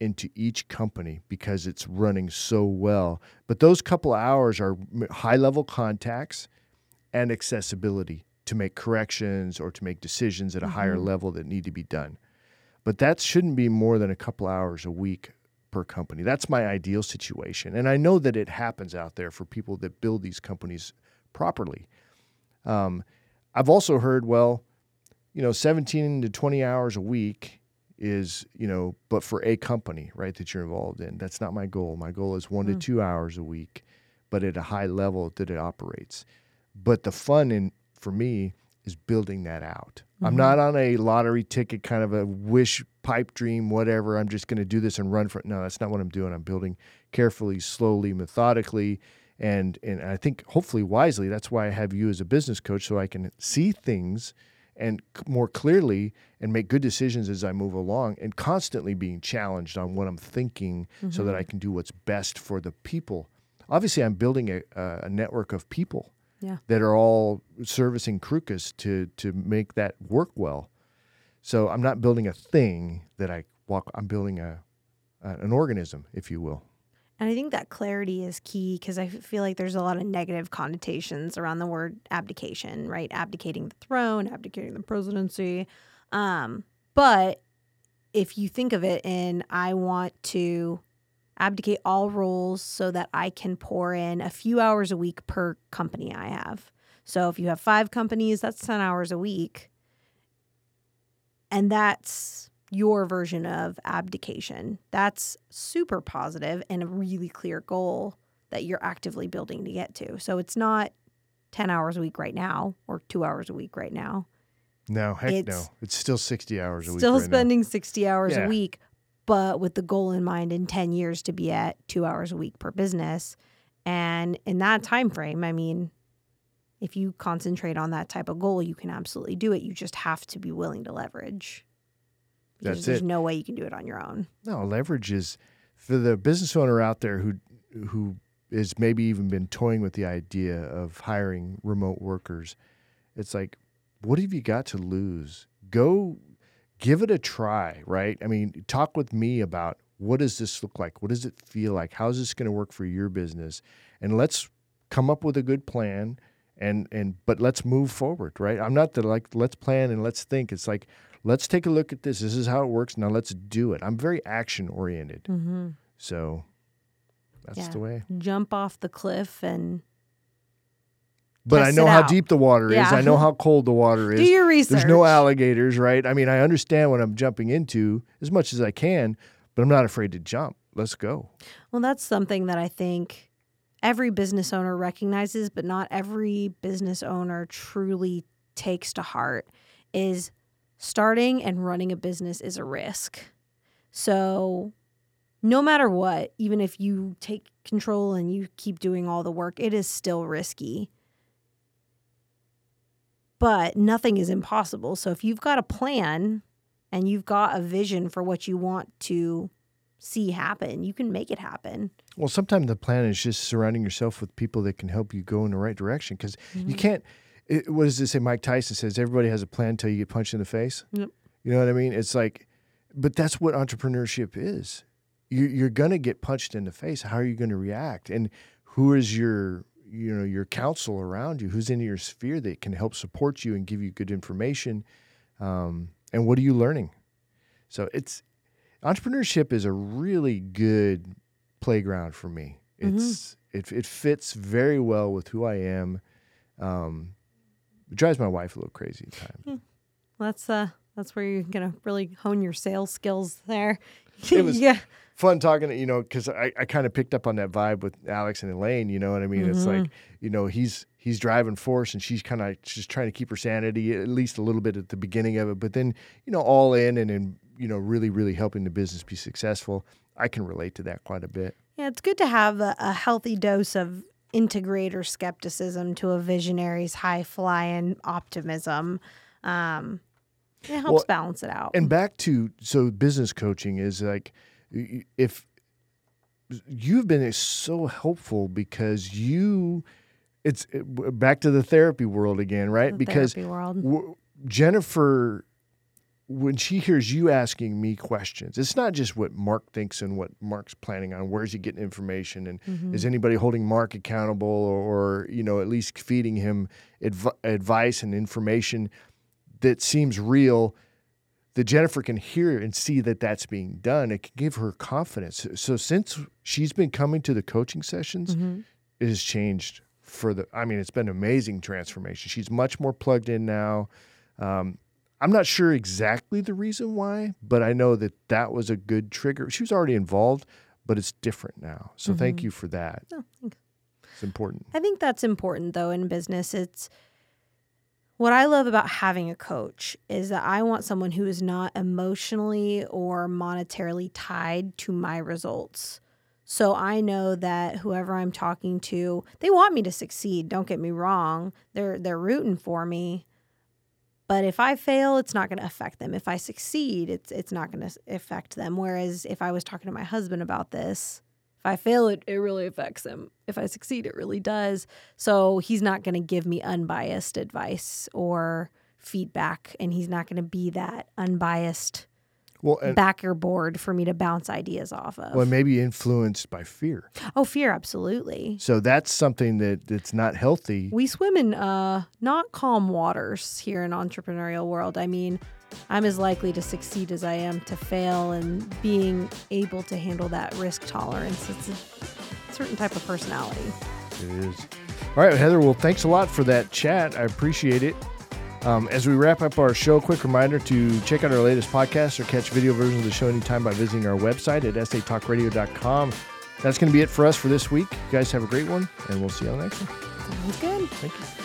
Speaker 2: into each company because it's running so well. But those couple of hours are high level contacts and accessibility to make corrections or to make decisions at a higher level that need to be done. But that shouldn't be more than a couple hours a week per company. That's my ideal situation. And I know that it happens out there for people that build these companies properly. Um, I've also heard, well, you know, 17 to 20 hours a week is, you know, but for a company, right, that you're involved in. That's not my goal. My goal is one to two hours a week, but at a high level that it operates. But the fun in for me is building that out. I'm mm-hmm. not on a lottery ticket kind of a wish pipe dream, whatever. I'm just going to do this and run for it. No, that's not what I'm doing. I'm building carefully, slowly, methodically, and and I think hopefully wisely. That's why I have you as a business coach, so I can see things and more clearly and make good decisions as I move along, and constantly being challenged on what I'm thinking, so that mm-hmm. I can do what's best for the people. Obviously, I'm building a, a network of people
Speaker 3: Yeah.
Speaker 2: that are all servicing Crukus to to make that work well. So I'm not building a thing that I walk. I'm building a, a an organism, if you will.
Speaker 3: And I think that clarity is key because I feel like there's a lot of negative connotations around the word abdication, right? Abdicating the throne, abdicating the presidency. Um, but if you think of it in, I want to abdicate all roles so that I can pour in a few hours a week per company I have. So if you have five companies, that's 10 hours a week. And that's your version of abdication. That's super positive and a really clear goal that you're actively building to get to. So it's not 10 hours a week right now or two hours a week right now.
Speaker 2: No, heck no.
Speaker 3: It's
Speaker 2: It's still 60 hours a week.
Speaker 3: Still
Speaker 2: right now.
Speaker 3: spending 60 hours
Speaker 2: Yeah.
Speaker 3: a week, but with the goal in mind in 10 years to be at two hours a week per business. And in that time frame, I mean, if you concentrate on that type of goal, you can absolutely do it. You just have to be willing to leverage. Because
Speaker 2: That's
Speaker 3: there's
Speaker 2: it.
Speaker 3: no way you can do it on your own.
Speaker 2: No, leverage is for the business owner out there who who is maybe even been toying with the idea of hiring remote workers. It's like, what have you got to lose? Go give it a try, right? I mean, talk with me about what does this look like? What does it feel like? How's this going to work for your business? And let's come up with a good plan and and but let's move forward, right? I'm not the like let's plan and let's think. It's like let's take a look at this. This is how it works. Now let's do it. I'm very action oriented.
Speaker 3: Mm-hmm.
Speaker 2: So that's
Speaker 3: Yeah.
Speaker 2: the way.
Speaker 3: Jump off the cliff and
Speaker 2: But I know how
Speaker 3: out.
Speaker 2: deep the water is.
Speaker 3: Yeah.
Speaker 2: I know how cold the water is.
Speaker 3: do your research.
Speaker 2: There's no alligators, right? I mean, I understand what I'm jumping into as much as I can, but I'm not afraid to jump. Let's go.
Speaker 3: Well, that's something that I think every business owner recognizes, but not every business owner truly takes to heart is starting and running a business is a risk. So, no matter what, even if you take control and you keep doing all the work, it is still risky. But nothing is impossible. So, if you've got a plan and you've got a vision for what you want to see happen, you can make it happen.
Speaker 2: Well, sometimes the plan is just surrounding yourself with people that can help you go in the right direction because
Speaker 3: Mm-hmm.
Speaker 2: you can't. It, what does it say? Mike Tyson says everybody has a plan until you get punched in the face.
Speaker 3: Yep.
Speaker 2: You know what I mean? It's like, but that's what entrepreneurship is. You, you're going to get punched in the face. How are you going to react? And who is your, you know, your counsel around you? Who's in your sphere that can help support you and give you good information? Um, and what are you learning? So it's entrepreneurship is a really good playground for me. It's it it fits very well with who I am. Um, it drives my wife a little crazy at times.
Speaker 3: That's uh that's where you're gonna really hone your sales skills there.
Speaker 2: It was-
Speaker 3: yeah.
Speaker 2: Fun talking to you know because I, I kind of picked up on that vibe with Alex and Elaine. You know what I mean? It's like you know he's he's driving force and she's kind of just trying to keep her sanity at least a little bit at the beginning of it, but then you know all in and then you know really really helping the business be successful. I can relate to that quite a bit.
Speaker 3: Yeah, it's good to have a, a healthy dose of integrator skepticism to a visionary's high flying optimism. Um, it helps
Speaker 2: Well,
Speaker 3: balance it out.
Speaker 2: And back to so business coaching is like if you've been so helpful because you it's it- back to the therapy world again, right?
Speaker 3: The
Speaker 2: because
Speaker 3: world.
Speaker 2: w- Jennifer when she hears you asking me questions, it's not just what Marc thinks and what Marc's planning on. Where's he getting information, and
Speaker 3: Mm-hmm.
Speaker 2: is anybody holding Marc accountable, or, or you know at least feeding him adv- advice and information that seems real? That Jennifer can hear and see that that's being done. It can give her confidence. So since she's been coming to the coaching sessions,
Speaker 3: Mm-hmm.
Speaker 2: it has changed for the. I mean, it's been amazing transformation. She's much more plugged in now. Um, I'm not sure exactly the reason why, but I know that that was a good trigger. She was already involved, but it's different now. So thank you for that.
Speaker 3: Oh.
Speaker 2: It's important.
Speaker 3: I think that's important though in business. It's what I love about having a coach is that I want someone who is not emotionally or monetarily tied to my results. So I know that whoever I'm talking to, they want me to succeed. Don't get me wrong. They're they're rooting for me. But if I fail, it's not going to affect them. If I succeed, it's it's not going to affect them. Whereas if I was talking to my husband about this, if I fail, it, it really affects him. If I succeed, it really does. So he's not going to give me unbiased advice or feedback, and he's not going to be that unbiased
Speaker 2: Well, and
Speaker 3: backer board for me to bounce ideas off of.
Speaker 2: well, maybe influenced by fear.
Speaker 3: oh, fear, absolutely.
Speaker 2: So that's something that that's not healthy.
Speaker 3: We swim in uh, not calm waters here in entrepreneurial world. I mean, I'm as likely to succeed as I am to fail, and being able to handle that risk tolerance. It's a certain type of personality.
Speaker 2: It is. All right, Heather. Well, thanks a lot for that chat. I appreciate it. Um, as we wrap up our show, quick reminder to check out our latest podcast or catch video versions of the show anytime by visiting our website at satalkradio.com. That's going to be it for us for this week. You guys have a great one, and we'll see you on the next one.
Speaker 3: Sounds good.
Speaker 2: Thank you.